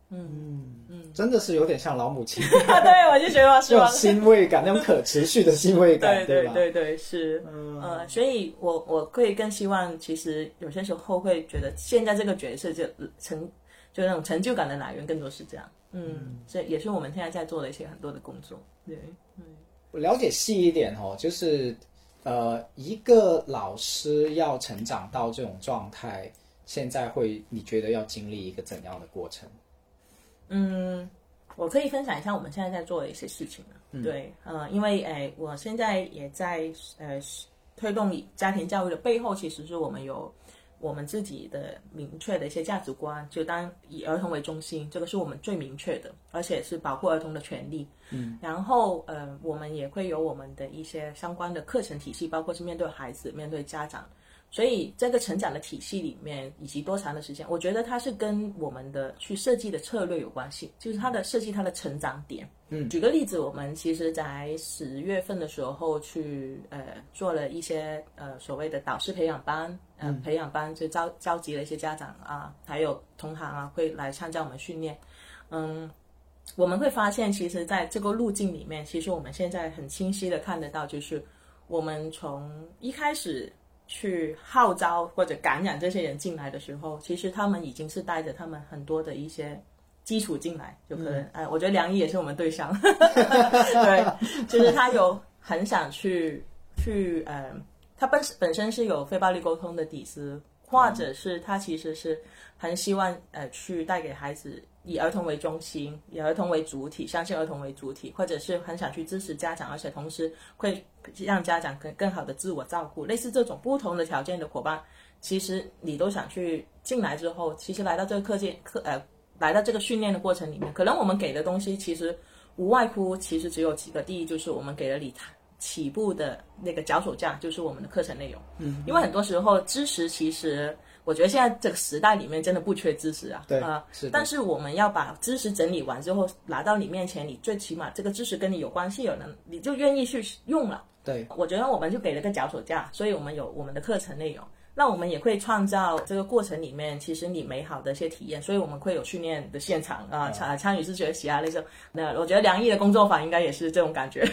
嗯嗯，真的是有点像老母亲。对，我就觉得是那种欣慰感，那种可持续的欣慰感，对 对？对对，是。呃，所以我我会更希望，其实有些时候会觉得现在这个角色就成就那种成就感的来源，更多是这样。嗯，这也是我们现在在做的一些很多的工作。对，嗯，我了解细一点哦，就是，呃，一个老师要成长到这种状态，现在会你觉得要经历一个怎样的过程？嗯，我可以分享一下我们现在在做的一些事情对，呃，因为哎，我现在也在呃推动家庭教育的背后，其实是我们有。我们自己的明确的一些价值观，就当以儿童为中心，这个是我们最明确的，而且是保护儿童的权利。嗯，然后呃，我们也会有我们的一些相关的课程体系，包括是面对孩子、面对家长。所以这个成长的体系里面，以及多长的时间，我觉得它是跟我们的去设计的策略有关系，就是它的设计它的成长点。嗯，举个例子，我们其实在十月份的时候去呃做了一些呃所谓的导师培养班，嗯，培养班就召召集了一些家长啊，还有同行啊，会来参加我们训练。嗯，我们会发现，其实在这个路径里面，其实我们现在很清晰的看得到，就是我们从一开始去号召或者感染这些人进来的时候，其实他们已经是带着他们很多的一些基础进来，就可能，哎、我觉得梁毅也是我们对象，对，就是他有很想去去，呃，他本本身是有非暴力沟通的底子，或者是他其实是很希望呃去带给孩子以儿童为中心，以儿童为主体，相信儿童为主体，或者是很想去支持家长，而且同时会让家长更更好的自我照顾，类似这种不同的条件的伙伴，其实你都想去进来之后，其实来到这个课件课呃来到这个训练的过程里面，可能我们给的东西其实无外乎其实只有几个，第一就是我们给了你起步的那个脚手架，就是我们的课程内容。嗯，因为很多时候知识其实，我觉得现在这个时代里面真的不缺知识啊。对啊、是但是我们要把知识整理完之后拿到你面前，你最起码这个知识跟你有关系，有人你就愿意去用了。对，我觉得我们就给了个脚手架，所以我们有我们的课程内容。那我们也会创造这个过程里面，其实你美好的一些体验，所以我们会有训练的现场啊，参、参与式学习啊，类似。那我觉得梁毅的工作坊应该也是这种感觉，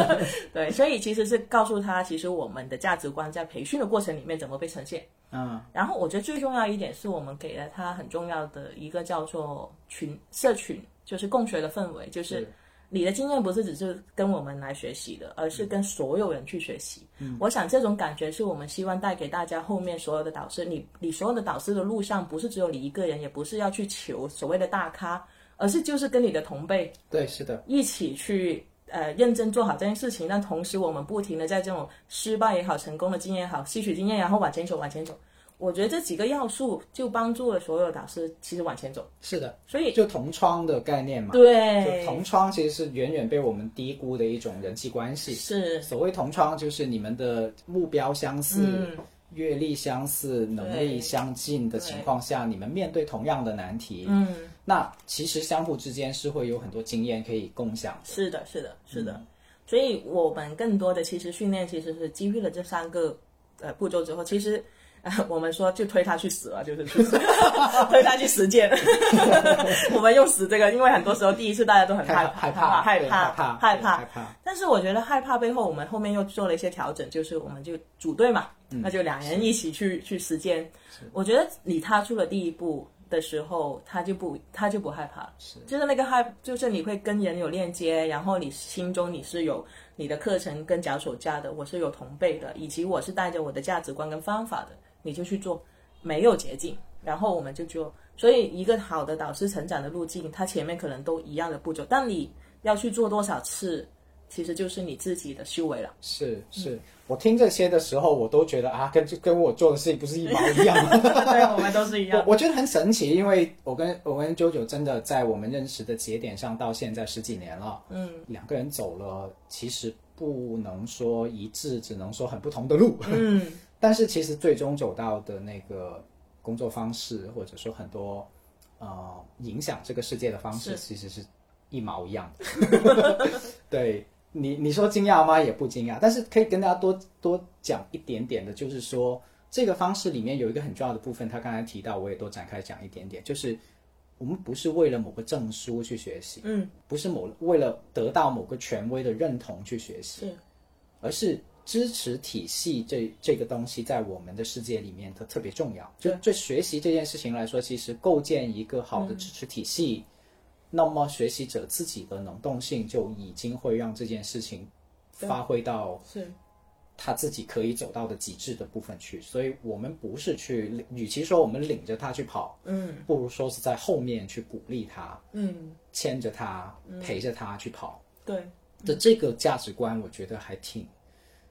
对，所以其实是告诉他，其实我们的价值观在培训的过程里面怎么被呈现。嗯，然后我觉得最重要一点是我们给了他很重要的一个叫做群社群，就是共学的氛围，就是是。你的经验不是只是跟我们来学习的，而是跟所有人去学习。嗯。我想这种感觉是我们希望带给大家后面所有的导师，你你所有的导师的路上不是只有你一个人，也不是要去求所谓的大咖，而是就是跟你的同辈对，是的，一起去呃认真做好这件事情，但同时我们不停的在这种失败也好、成功的经验也好，吸取经验，然后往前走、往前走。我觉得这几个要素就帮助了所有导师其实往前走，是的，所以就同窗的概念嘛。对。就同窗其实是远远被我们低估的一种人际关系。是。所谓同窗，就是你们的目标相似、嗯。阅历相似、能力相近的情况下，你们面对同样的难题，嗯，那其实相互之间是会有很多经验可以共享。是的，是的，是的。所以我们更多的其实训练其实是基于了这三个呃步骤之后，其实。呃，我们说就推他去死了，就是去死 推他去实践。我们用“死”这个，因为很多时候第一次大家都很害害怕、害怕、害怕害。怕。但是我觉得害怕背后，我们后面又做了一些调整，就是我们就组队嘛，嗯那就两人一起去去实践。我觉得你踏出了第一步的时候，他就不他就不害怕了，是就是那个害，就是你会跟人有链接，然后你心中你是有你的课程跟脚手架的，我是有同辈的，以及我是带着我的价值观跟方法的，你就去做，没有捷径，然后我们就做。所以一个好的导师成长的路径，他前面可能都一样的步骤，但你要去做多少次，其实就是你自己的修为了。是是，我听这些的时候，我都觉得啊，跟跟我做的事情不是一毛一样吗？对，我们都是一样。我我觉得很神奇，因为我跟我跟九九真的在我们认识的节点上到现在十几年了，嗯，两个人走了，其实不能说一致，只能说很不同的路，嗯，但是其实最终走到的那个工作方式，或者说很多呃影响这个世界的方式，其实是一毛一样的。对你你说惊讶吗？也不惊讶，但是可以跟大家多多讲一点点的，就是说这个方式里面有一个很重要的部分，他刚才提到，我也多展开讲一点点，就是我们不是为了某个证书去学习，嗯，不是某为了得到某个权威的认同去学习，是而是支持体系这这个东西在我们的世界里面它特别重要。就对学习这件事情来说，其实构建一个好的支持体系，那么学习者自己的能动性就已经会让这件事情发挥到是，他自己可以走到的极致的部分去。所以我们不是去，与其说我们领着他去跑，嗯。不如说是在后面去鼓励他，嗯，牵着他，陪着他去跑。对，的这个价值观，我觉得还挺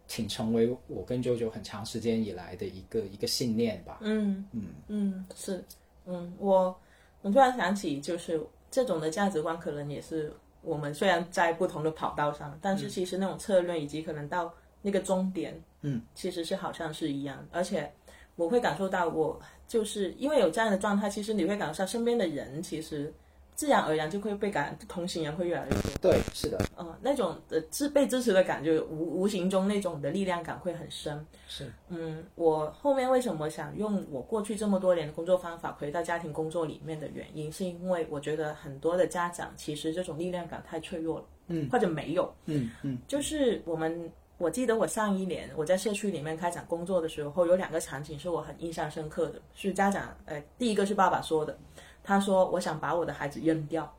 挺成为我跟啾啾很长时间以来的一个一个信念吧。嗯。嗯。嗯，是，嗯，我我突然想起，就是这种的价值观，可能也是我们虽然在不同的跑道上，但是其实那种策略以及可能到那个终点，嗯，其实是好像是一样，而且我会感受到，我就是因为有这样的状态，其实你会感受到身边的人其实自然而然就会被感染，同行人会越来越多。对，是的，嗯、那种的支被支持的感觉，无无形中那种的力量感会很深。是，嗯，我后面为什么想用我过去这么多年的工作方法回到家庭工作里面的原因，是因为我觉得很多的家长其实这种力量感太脆弱了，嗯，或者没有，嗯嗯就是我们。我记得我上一年我在社区里面开展工作的时候，有两个场景是我很印象深刻的，是家长，呃，第一个是爸爸说的，他说我想把我的孩子扔掉，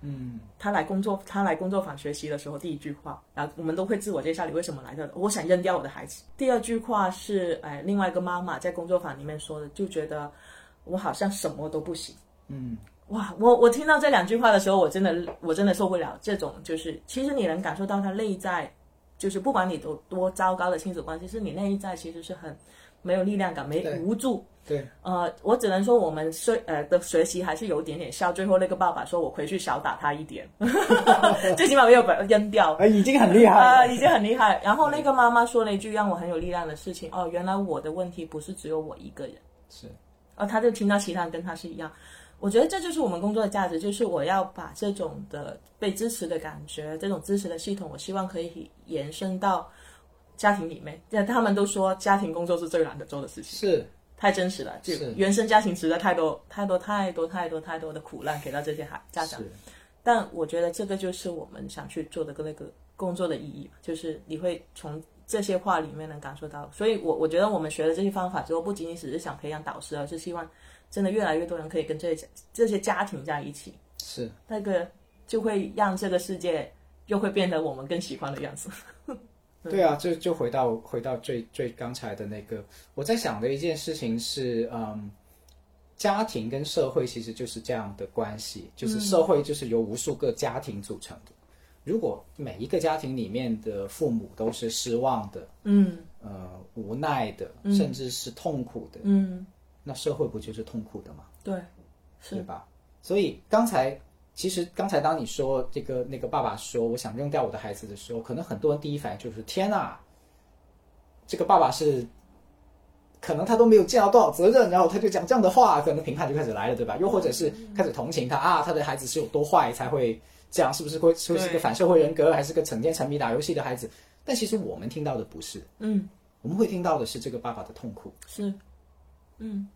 嗯他来工作，他来工作坊学习的时候，第一句话，然后我们都会自我介绍，你为什么来的？我想扔掉我的孩子。第二句话是，哎，另外一个妈妈在工作坊里面说的，就觉得我好像什么都不行。嗯，哇，我我听到这两句话的时候，我真的我真的受不了。这种就是，其实你能感受到他内在，就是不管你多多糟糕的亲子关系，是你内在其实是很没有力量感、没无助。对，呃，我只能说我们学呃的学习还是有点点效。最后那个爸爸说我回去少打他一点，最起码没有把他扔掉。哎，已经很厉害啊，了，已经很厉害。然后那个妈妈说了一句让我很有力量的事情，哦，原来我的问题不是只有我一个人。是，哦，他就听到其他人跟他是一样。我觉得这就是我们工作的价值，就是我要把这种的被支持的感觉，这种支持的系统，我希望可以延伸到家庭里面。那他们都说家庭工作是最难得做的事情，是，太真实了。就是原生家庭实在太多太多太多太多太多的苦难给到这些孩家长。但我觉得这个就是我们想去做的那个工作的意义，就是你会从这些话里面能感受到。所以我我觉得我们学了这些方法之后，不仅仅只是想培养导师，而是希望真的越来越多人可以跟这些这些家庭在一起，是，那个就会让这个世界又会变得我们更喜欢的样子。对啊，就就回到回到最最刚才的那个，我在想的一件事情是，嗯，家庭跟社会其实就是这样的关系，就是社会就是由无数个家庭组成的。如果每一个家庭里面的父母都是失望的，嗯呃，无奈的，甚至是痛苦的，嗯，那社会不就是痛苦的吗？对，是对吧？所以刚才其实刚才当你说这个那个爸爸说我想扔掉我的孩子的时候，可能很多人第一反应就是天哪，这个爸爸是可能他都没有尽到多少责任，然后他就讲这样的话，可能评判就开始来了，对吧？又或者是开始同情他啊，他的孩子是有多坏才会这样，是不是会会是个反社会人格，还是个成天沉迷打游戏的孩子？但其实我们听到的不是，嗯我们会听到的是这个爸爸的痛苦。是，嗯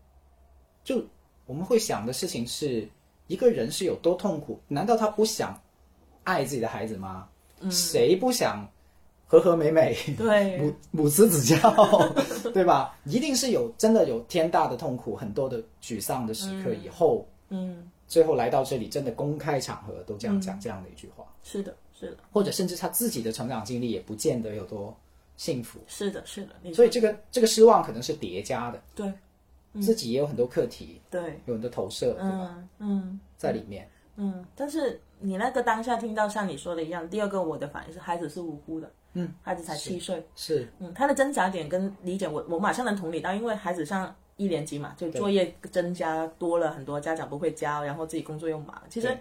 就我们会想的事情是，一个人是有多痛苦？难道他不想爱自己的孩子吗？谁不想和和美美、对母母慈子孝，对吧？一定是有真的有天大的痛苦，很多的沮丧的时刻以后，嗯，最后来到这里，真的公开场合都这样讲这样的一句话，是的，是的，或者甚至他自己的成长经历也不见得有多幸福，是的，是的。所以这个这个失望可能是叠加的，对自己也有很多课题，对，有很多投射，对吧？嗯。嗯。在里面。嗯，但是你那个当下听到像你说的一样，第二个我的反应是孩子是无辜的，嗯，孩子才七岁，是嗯，他的挣扎点跟理解我我马上能同理到，因为孩子上一年级嘛，就作业增加多了很多，家长不会教，然后自己工作又忙，其实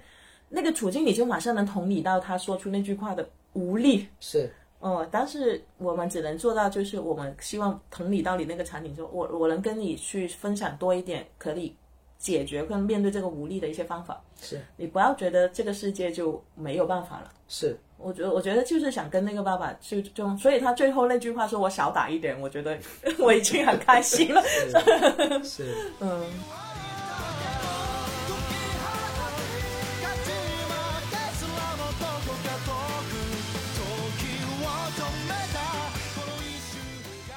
那个处境你就马上能同理到他说出那句话的无力，是，哦、但是我们只能做到，就是我们希望同理到你那个场景中，我我能跟你去分享多一点可以解决跟面对这个无力的一些方法。是你不要觉得这个世界就没有办法了。是，我觉得，我觉得就是想跟那个爸爸就就，所以他最后那句话说我少打一点，我觉得 我已经很开心了。是 嗯，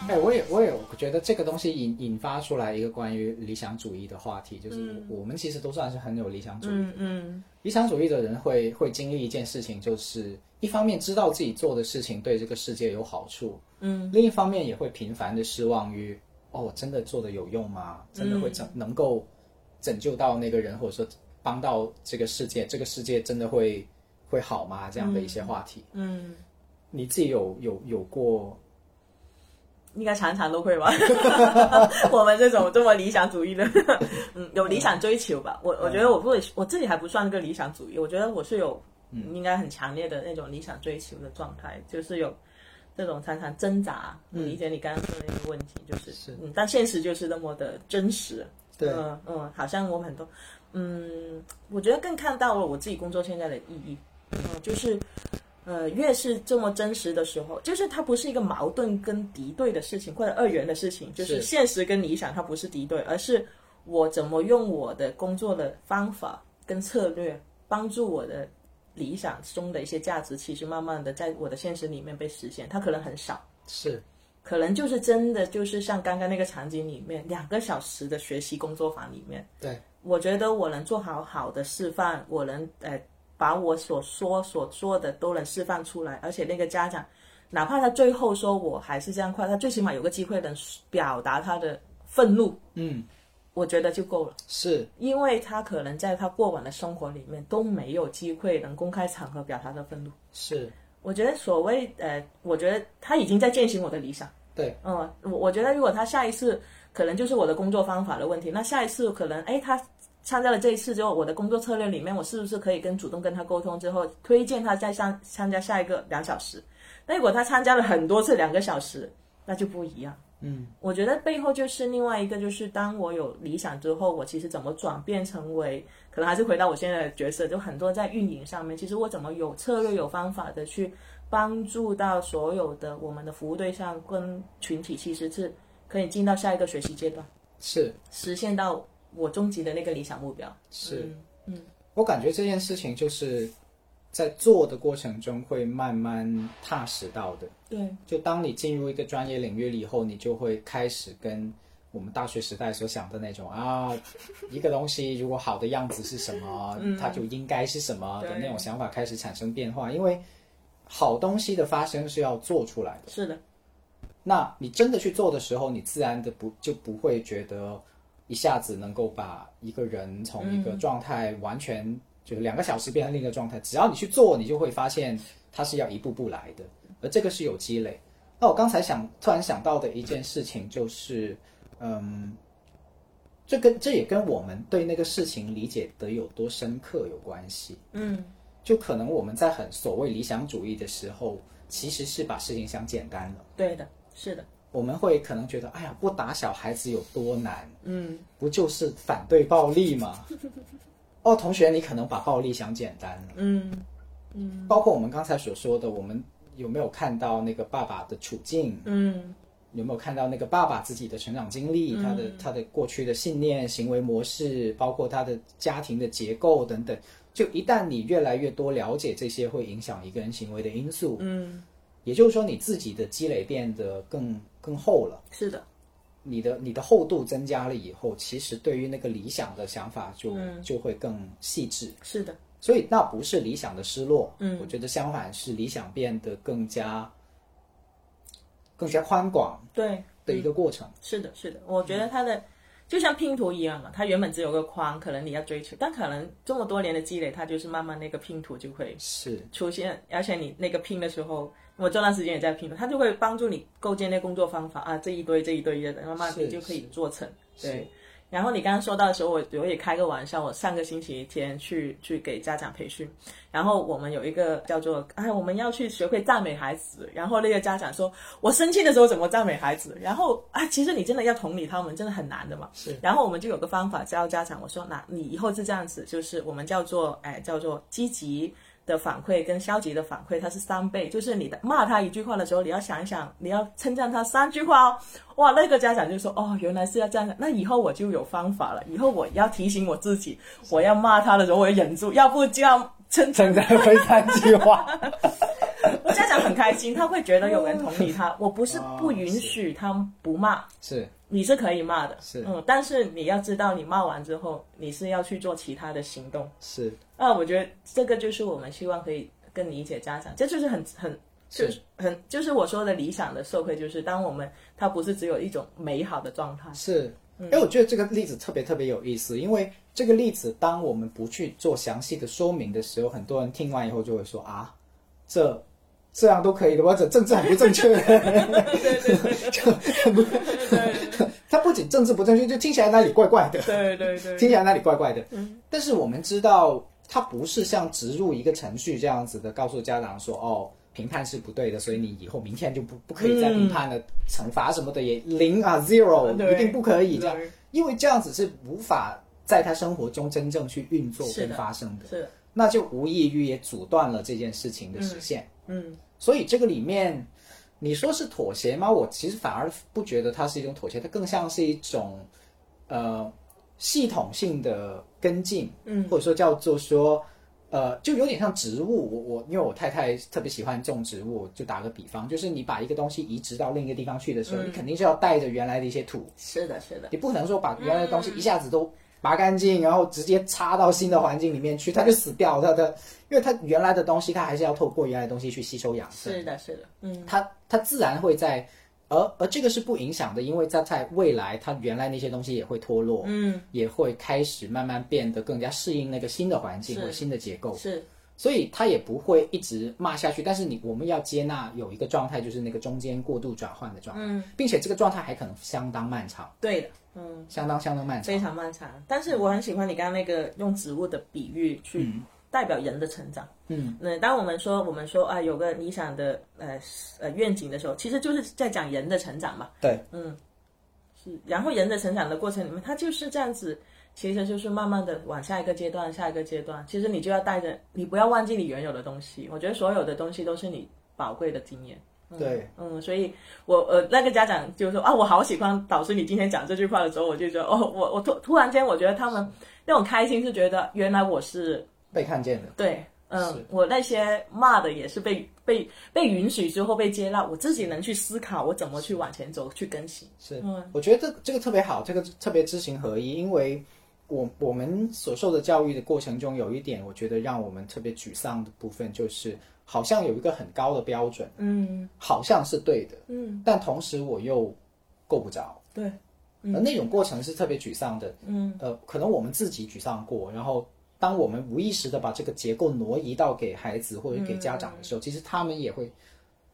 哎，我也我也觉得这个东西引引发出来一个关于理想主义的话题，就是我们其实都算是很有理想主义。嗯嗯理想主义的人会会经历一件事情，就是一方面知道自己做的事情对这个世界有好处，嗯，另一方面也会频繁的失望于哦，我真的做的有用吗？真的会拯、能够拯救到那个人，或者说帮到这个世界？这个世界真的会会好吗？这样的一些话题，嗯，你自己有有有过应该常常都会吧。我们这种这么理想主义的，嗯，有理想追求吧。我我觉得我不会，我自己还不算个理想主义，我觉得我是有应该很强烈的那种理想追求的状态，就是有。这种常常挣扎，我理解你刚刚说的那个问题，就是，是嗯，但现实就是那么的真实，对嗯嗯，好像我们很多，嗯，我觉得更看到了我自己工作现在的意义。嗯，就是呃，越是这么真实的时候，就是它不是一个矛盾跟敌对的事情，或者二元的事情，就是是现实跟理想它不是敌对，而是我怎么用我的工作的方法跟策略帮助我的理想中的一些价值，其实慢慢的在我的现实里面被实现。它可能很少。是可能就是真的，就是像刚刚那个场景里面，两个小时的学习工作坊里面，对，我觉得我能做好好的示范，我能呃把我所说所做的都能释放出来，而且那个家长，哪怕他最后说我还是这样快，他最起码有个机会能表达他的愤怒，嗯，我觉得就够了，是。因为他可能在他过往的生活里面都没有机会能公开场合表达他的愤怒。是，我觉得所谓呃，我觉得他已经在践行我的理想。对，嗯，我我觉得如果他下一次可能就是我的工作方法的问题，那下一次可能哎他参加了这一次之后，我的工作策略里面，我是不是可以跟主动跟他沟通之后，推荐他再上参加下一个两小时？那如果他参加了很多次两个小时，那就不一样。嗯，我觉得背后就是另外一个，就是当我有理想之后，我其实怎么转变成为，可能还是回到我现在的角色，就很多在运营上面，其实我怎么有策略、有方法的去帮助到所有的我们的服务对象跟群体，其实是可以进到下一个学习阶段，是实现到我终极的那个理想目标。是，嗯我感觉这件事情就是在做的过程中会慢慢踏实到的。对，就当你进入一个专业领域了以后，你就会开始跟我们大学时代所想的那种啊，一个东西如果好的样子是什么，它就应该是什么的那种想法开始产生变化。因为好东西的发生是要做出来的，是的，那你真的去做的时候，你自然的不就不会觉得一下子能够把一个人从一个状态完全就是两个小时变成另一个状态。只要你去做，你就会发现它是要一步步来的，而这个是有积累。那我刚才想突然想到的一件事情就是，嗯，这跟这也跟我们对那个事情理解得有多深刻有关系。嗯，就可能我们在很所谓理想主义的时候，其实是把事情想简单了。对的，是的，我们会可能觉得，哎呀，不打小孩子有多难？嗯，不就是反对暴力吗？哦，同学，你可能把暴力想简单了。嗯嗯包括我们刚才所说的，我们有没有看到那个爸爸的处境？嗯有没有看到那个爸爸自己的成长经历，他的他的过去的信念、行为模式，包括他的家庭的结构等等。就一旦你越来越多了解这些会影响一个人行为的因素，嗯，也就是说你自己的积累变得更更厚了。是的，你的你的厚度增加了以后，其实对于那个理想的想法就、就会更细致，是的，所以那不是理想的失落，嗯，我觉得相反是理想变得更加更加宽广对，的一个过程。是的，是的，我觉得它的、就像拼图一样嘛，它原本只有个框，可能你要追求，但可能这么多年的积累，它就是慢慢那个拼图就会是。出现，而且你那个拼的时候，我这段时间也在拼，他就会帮助你构建那工作方法啊，这一堆这一堆的，慢慢你就可以做成。是对。然后你刚刚说到的时候，我我也开个玩笑，我上个星期天去去给家长培训，然后我们有一个叫做哎，我们要去学会赞美孩子。然后那个家长说，我生气的时候怎么赞美孩子？然后啊，其实你真的要同理他们，真的很难的嘛。是。然后我们就有个方法教家长，我说那你以后是这样子，就是我们叫做哎叫做积极。的反馈跟消极的反馈，它是三倍，就是你的骂他一句话的时候，你要想一想，你要称赞他三句话哦。哇，那个家长就说，哦，原来是要这样，那以后我就有方法了，以后我要提醒我自己，我要骂他的时候我要忍住，要不就要称称赞会三句话，我家长很开心，他会觉得有人同理他。我不是不允许他不骂，是你是可以骂的，是嗯，但是你要知道，你骂完之后，你是要去做其他的行动。是啊，我觉得这个就是我们希望可以更理解家长，这就是很很就是很就是我说的理想的社会，就是当我们它不是只有一种美好的状态，是。哎，我觉得这个例子特别特别有意思，因为这个例子当我们不去做详细的说明的时候，很多人听完以后就会说啊，这这样都可以的，或者政治很不正确，对对对。就很不，它不仅政治不正确，就听起来哪里怪怪的，对对对，听起来哪里怪怪的。嗯。但是我们知道，它不是像植入一个程序这样子的，告诉家长说哦。评判是不对的，所以你以后明天就不不可以再评判了，惩罚什么的也零啊 zero，一定不可以这样，因为这样子是无法在他生活中真正去运作跟发生的，是的，那就无异于也阻断了这件事情的实现。嗯所以这个里面，你说是妥协吗？我其实反而不觉得它是一种妥协，它更像是一种呃系统性的跟进，嗯，或者说叫做说呃，就有点像植物。我我因为我太太特别喜欢种植物，就打个比方，就是你把一个东西移植到另一个地方去的时候，嗯。你肯定是要带着原来的一些土，是的，是的，你不可能说把原来的东西一下子都拔干净，然后直接插到新的环境里面去，它就死掉。它的，因为它原来的东西，它还是要透过原来的东西去吸收养分。是的，是的，嗯它它自然会在，而而这个是不影响的，因为它在未来，它原来那些东西也会脱落，嗯，也会开始慢慢变得更加适应那个新的环境是或者新的结构，是所以他也不会一直骂下去。但是你我们要接纳有一个状态，就是那个中间过度转换的状态，嗯，并且这个状态还可能相当漫长，对的，嗯，相当相当漫长。非常漫长。但是我很喜欢你刚刚那个用植物的比喻去代表人的成长。嗯，那当我们说我们说啊有个理想的呃呃愿景的时候，其实就是在讲人的成长嘛。对，嗯，是。然后人的成长的过程里面，他就是这样子，其实就是慢慢的往下一个阶段，下一个阶段。其实你就要带着，你不要忘记你原有的东西。我觉得所有的东西都是你宝贵的经验。对，嗯，所以我呃那个家长就说啊，我好喜欢导师你今天讲这句话的时候，我就觉得哦，我我突突然间我觉得他们那种开心是觉得原来我是被看见的。对，嗯，我那些骂的也是被被被允许之后被接纳，我自己能去思考我怎么去往前走，去更新。是，嗯我觉得这这个特别好，这个特别知行合一，因为我我们所受的教育的过程中，有一点我觉得让我们特别沮丧的部分，就是好像有一个很高的标准，嗯。好像是对的，嗯，但同时我又够不着，对，而那种过程是特别沮丧的。嗯。呃，可能我们自己沮丧过，然后当我们无意识的把这个结构挪移到给孩子或者给家长的时候，其实他们也会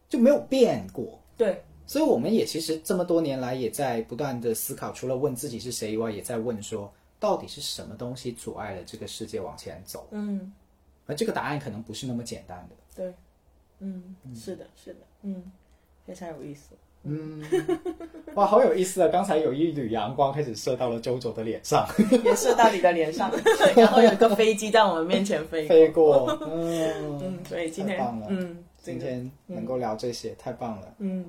就没有变过。对，所以我们也其实这么多年来也在不断的思考，除了问自己是谁以外，也在问说，到底是什么东西阻碍了这个世界往前走？嗯而这个答案可能不是那么简单的。对，嗯，是的，是的，嗯，非常有意思。嗯 哇，好有意思啊！刚才有一缕阳光开始射到了周周的脸上，也射到你的脸上，然后有一个飞机在我们面前飞飞过。嗯，嗯，所以今天嗯，今天能够聊这些，太棒了。嗯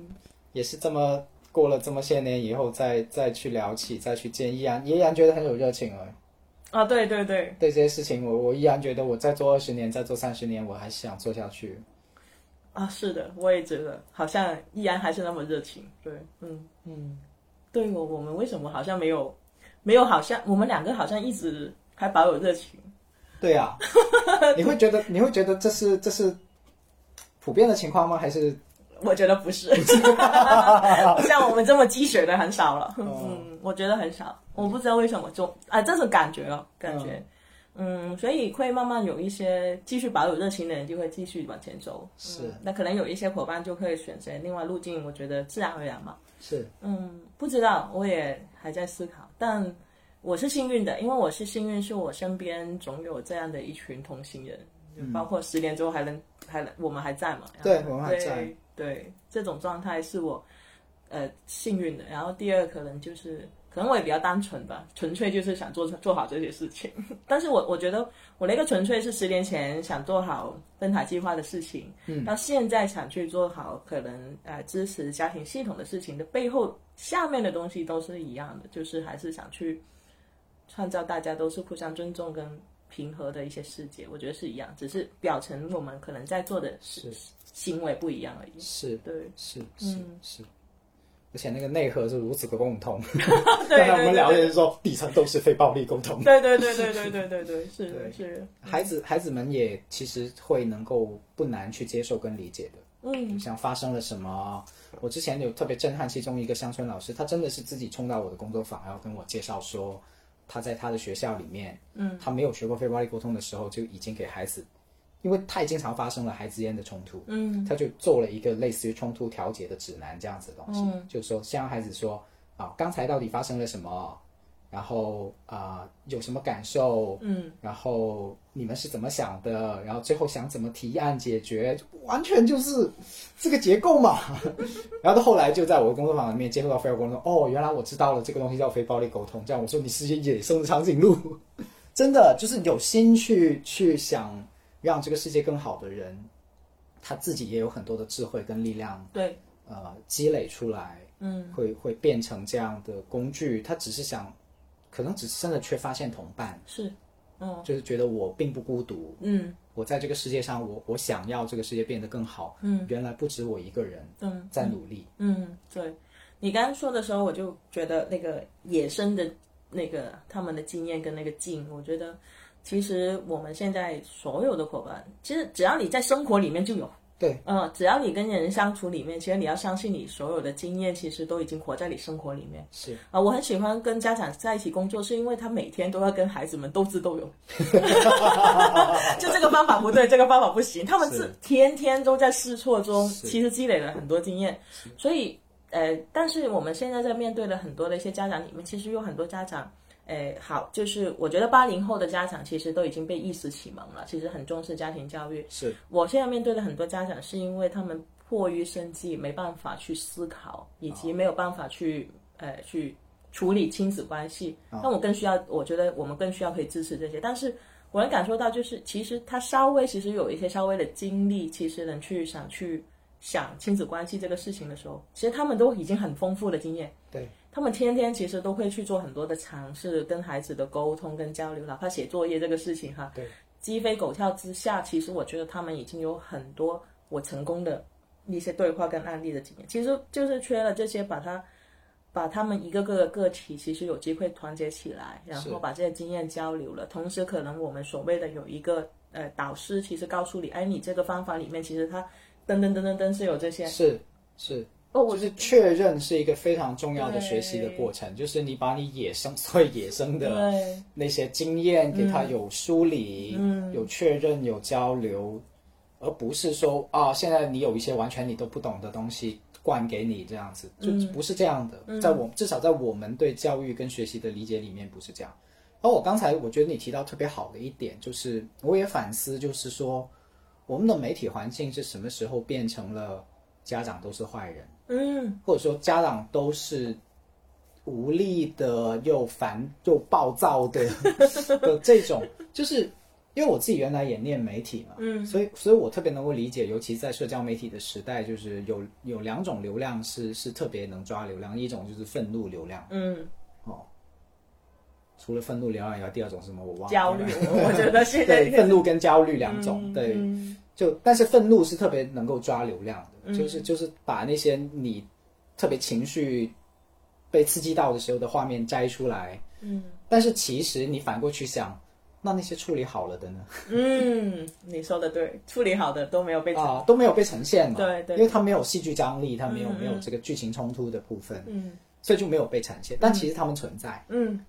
也是这么过了这么些年以后，再再去聊起，再去见，依然依然觉得很有热情哦。啊，对对对，对这些事情，我我依然觉得我再做二十年，再做三十年，我还是想做下去。啊，是的，我也觉得好像依然还是那么热情。对，嗯嗯，对我我们为什么好像没有没有好像我们两个好像一直还保有热情？对呀、你会觉得你会觉得这是这是普遍的情况吗？还是我觉得不是，像我们这么积雪的很少了。嗯，我觉得很少，我不知道为什么就啊，这种感觉哦，感觉。嗯，所以会慢慢有一些继续保有热情的人就会继续往前走。是嗯那可能有一些伙伴就会选择另外路径，我觉得自然而然嘛。是嗯，不知道，我也还在思考，但我是幸运的，因为我是幸运，是我身边总有这样的一群同行人，就包括十年之后还能还能我们还在嘛？对我们还在对，这种状态是我呃幸运的。然后第二可能就是。可能我也比较单纯吧，纯粹就是想做做好这些事情。但是我我觉得我那个纯粹是十年前想做好灯塔计划的事情，嗯，到现在想去做好可能呃支持家庭系统的事情的背后，下面的东西都是一样的，就是还是想去创造大家都是互相尊重跟平和的一些世界。我觉得是一样，只是表层我们可能在做的是行为不一样而已。是对。是是是，而且那个内核是如此的共通。刚才我们聊的对是说底层都是非暴力沟通。对对对对对对对对，是。的是，孩子孩子们也其实会能够不难去接受跟理解的。嗯。像发生了什么，我之前有特别震撼，其中一个乡村老师，他真的是自己冲到我的工作坊，然后跟我介绍说，他在他的学校里面，嗯，他没有学过非暴力沟通的时候，就已经给孩子，因为太经常发生了孩子之间的冲突，嗯他就做了一个类似于冲突调解的指南这样子的东西，嗯就是说先让孩子说啊，刚才到底发生了什么，然后啊、呃有什么感受，嗯，然后你们是怎么想的，然后最后想怎么提案解决，完全就是这个结构嘛。然后到后来就在我的工作坊里面接触到非暴力沟通，哦，原来我知道了这个东西叫非暴力沟通。这样我说你是些野生的长颈鹿，真的就是有心去去想让这个世界更好的人，他自己也有很多的智慧跟力量，对，呃，积累出来，嗯，会会变成这样的工具。他只是想，可能只是真的缺发现同伴，是，嗯就是觉得我并不孤独，嗯我在这个世界上，我我想要这个世界变得更好，嗯，原来不止我一个人嗯，在努力，嗯，对，你刚刚说的时候，我就觉得那个野生的那个他们的经验跟那个劲，我觉得其实我们现在所有的伙伴，其实只要你在生活里面就有。对，嗯，只要你跟人相处里面，其实你要相信你所有的经验，其实都已经活在你生活里面。是啊，我很喜欢跟家长在一起工作，是因为他每天都要跟孩子们斗智斗勇。就这个方法不对，这个方法不行，他们是是天天都在试错中，其实积累了很多经验。所以，呃，但是我们现在在面对的很多的一些家长里面，其实有很多家长。诶，好，就是我觉得八零后的家长其实都已经被意识启蒙了，其实很重视家庭教育。是我现在面对的很多家长，是因为他们迫于生计，没办法去思考，以及没有办法去呃去处理亲子关系。那我更需要，我觉得我们更需要可以支持这些。但是我能感受到，就是其实他稍微其实有一些稍微的经历，其实能去想去想亲子关系这个事情的时候，其实他们都已经很丰富的经验。对，他们天天其实都会去做很多的尝试，跟孩子的沟通跟交流，哪怕写作业这个事情哈，对，鸡飞狗跳之下，其实我觉得他们已经有很多我成功的一些对话跟案例的经验，其实就是缺了这些，把它把他们一个个的个体，其实有机会团结起来，然后把这些经验交流了，同时可能我们所谓的有一个呃导师，其实告诉你，哎，你这个方法里面其实它噔噔噔噔噔是有这些是是，哦，我就是确认是一个非常重要的学习的过程，就是你把你野生所谓野生的对那些经验给他有梳理，嗯有确认，有交流，而不是说啊，现在你有一些完全你都不懂的东西灌给你这样子，就不是这样的。在我至少在我们对教育跟学习的理解里面不是这样。而我刚才我觉得你提到特别好的一点，就是我也反思，就是说我们的媒体环境是什么时候变成了家长都是坏人？嗯。或者说家长都是无力的又烦又暴躁的 的这种，就是因为我自己原来也念媒体嘛，嗯。所以所以我特别能够理解，尤其在社交媒体的时代，就是有有两种流量是是特别能抓流量，一种就是愤怒流量。嗯，哦，除了愤怒流量以外，第二种是什么？我忘了，焦虑，我我觉得现在对愤怒跟焦虑两种，对，嗯。就但是愤怒是特别能够抓流量嗯。的，就是就是把那些你特别情绪被刺激到的时候的画面摘出来，嗯。但是其实你反过去想，那那些处理好了的呢？嗯，你说的对，处理好的都没有被啊，都没有被呈现嘛，对对。因为它没有戏剧张力，它没有没有这个剧情冲突的部分，嗯。所以就没有被呈现。但其实他们存在，嗯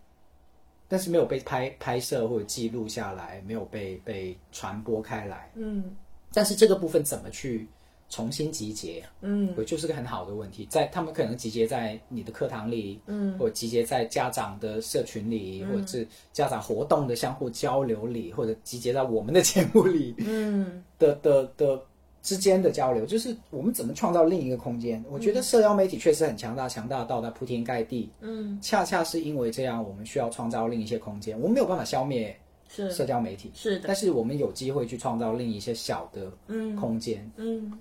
但是没有被拍拍摄或者记录下来，没有被被传播开来。嗯但是这个部分怎么去重新集结？嗯我就是个很好的问题，在他们可能集结在你的课堂里，嗯或集结在家长的社群里，或者是家长活动的相互交流里，或者集结在我们的节目里嗯的的的之间的交流，就是我们怎么创造另一个空间？我觉得社交媒体确实很强大，强大到它铺天盖地。嗯，恰恰是因为这样，我们需要创造另一些空间。我们没有办法消灭是社交媒体，是的，但是我们有机会去创造另一些小的嗯空间。嗯，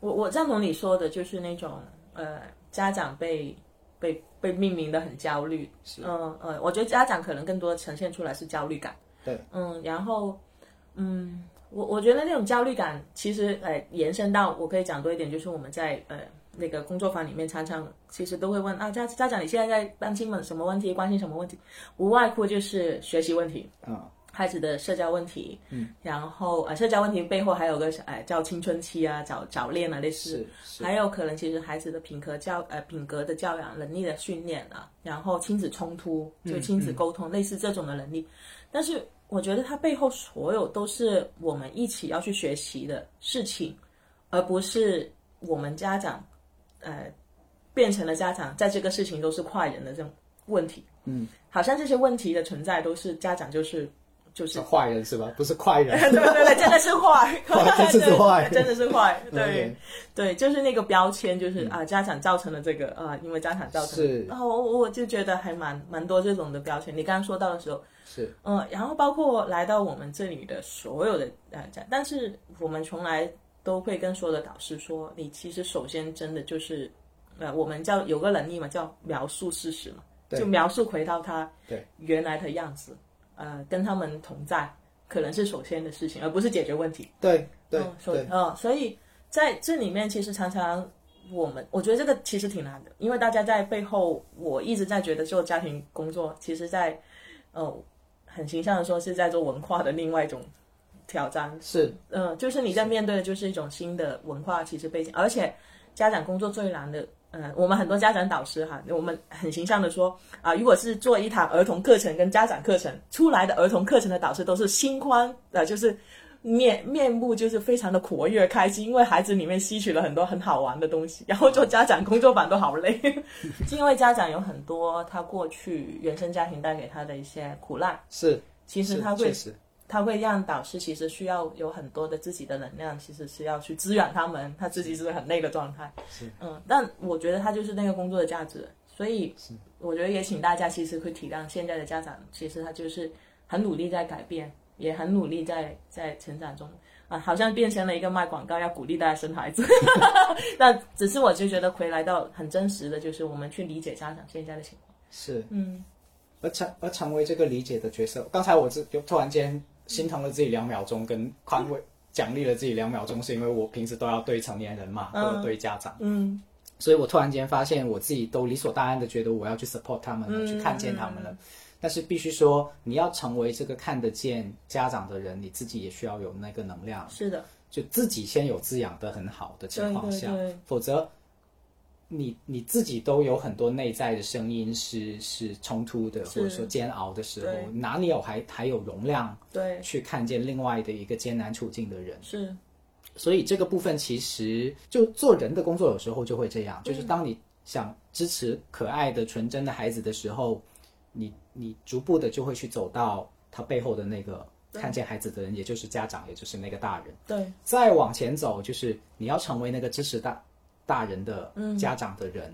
我我赞同你说的，就是那种呃，家长被被被命名的很焦虑，嗯呃，我觉得家长可能更多呈现出来是焦虑感，对，嗯，然后嗯，我我觉得那种焦虑感，其实呃延伸到我可以讲多一点，就是我们在呃那个工作坊里面常常其实都会问啊家家长你现在在担心什么问题，关心什么问题，无外乎就是学习问题，嗯，孩子的社交问题，嗯，然后呃社交问题背后还有个呃叫青春期啊早早恋啊类似。还有可能其实孩子的品格教呃品格的教养能力的训练啊，然后亲子冲突就亲子沟通、类似这种的能力，但是我觉得它背后所有都是我们一起要去学习的事情，而不是我们家长呃变成了家长在这个事情都是坏人的这种问题，嗯，好像这些问题的存在都是家长就是就是是坏人是吧？不是快人。对对对，真的是坏，真的是坏真的是坏，对对，就是那个标签，就是啊，家长造成了这个啊，因为家长造成然后我我就觉得还蛮蛮多这种的标签。你刚刚说到的时候，是嗯，然后包括来到我们这里的所有的呃家，但是我们从来都会跟所有的导师说，你其实首先真的就是，呃，我们叫有个能力嘛，叫描述事实嘛，就描述回到他对原来的样子，呃，跟他们同在，可能是首先的事情，而不是解决问题。对对嗯，所以对，嗯，所以在这里面，其实常常我们，我觉得这个其实挺难的，因为大家在背后，我一直在觉得做家庭工作，其实在，呃，很形象的说是在做文化的另外一种挑战。是嗯，就是你在面对的就是一种新的文化其实背景，而且家长工作最难的。呃，我们很多家长导师哈，我们很形象的说啊、如果是做一堂儿童课程跟家长课程出来的儿童课程的导师都是心宽，呃，就是面面目就是非常的活跃开心，因为孩子里面吸取了很多很好玩的东西，然后做家长工作坊都好累，是因为家长有很多他过去原生家庭带给他的一些苦难，是，其实他会实他会让导师其实需要有很多的自己的能量，其实是要去滋养他们，他自己是很累的状态。是，嗯，但我觉得他就是那个工作的价值，所以我觉得也请大家其实会体谅现在的家长，其实他就是很努力在改变，也很努力在在成长中。啊，好像变成了一个卖广告，要鼓励大家生孩子。那只是我就觉得回来到很真实的，就是我们去理解家长现在的情况。是，嗯，而成而成为这个理解的角色。刚才我这就突然间心疼了自己两秒钟，跟宽慰奖励了自己两秒钟，是因为我平时都要对成年人嘛，或者对家长，嗯，所以我突然间发现我自己都理所当然的觉得我要去 support 他们了，嗯去看见他们了。但是必须说，你要成为这个看得见家长的人，你自己也需要有那个能量，是的，就自己先有滋养的很好的情况下，对对对。否则你你自己都有很多内在的声音是是冲突的，或者说煎熬的时候，哪里有还还有容量对，去看见另外的一个艰难处境的人？是，所以这个部分其实就做人的工作，有时候就会这样，嗯就是当你想支持可爱的纯真的孩子的时候，你你逐步的就会去走到他背后的那个看见孩子的人，也就是家长，也就是那个大人。对，再往前走，就是你要成为那个支持大大人的家长的人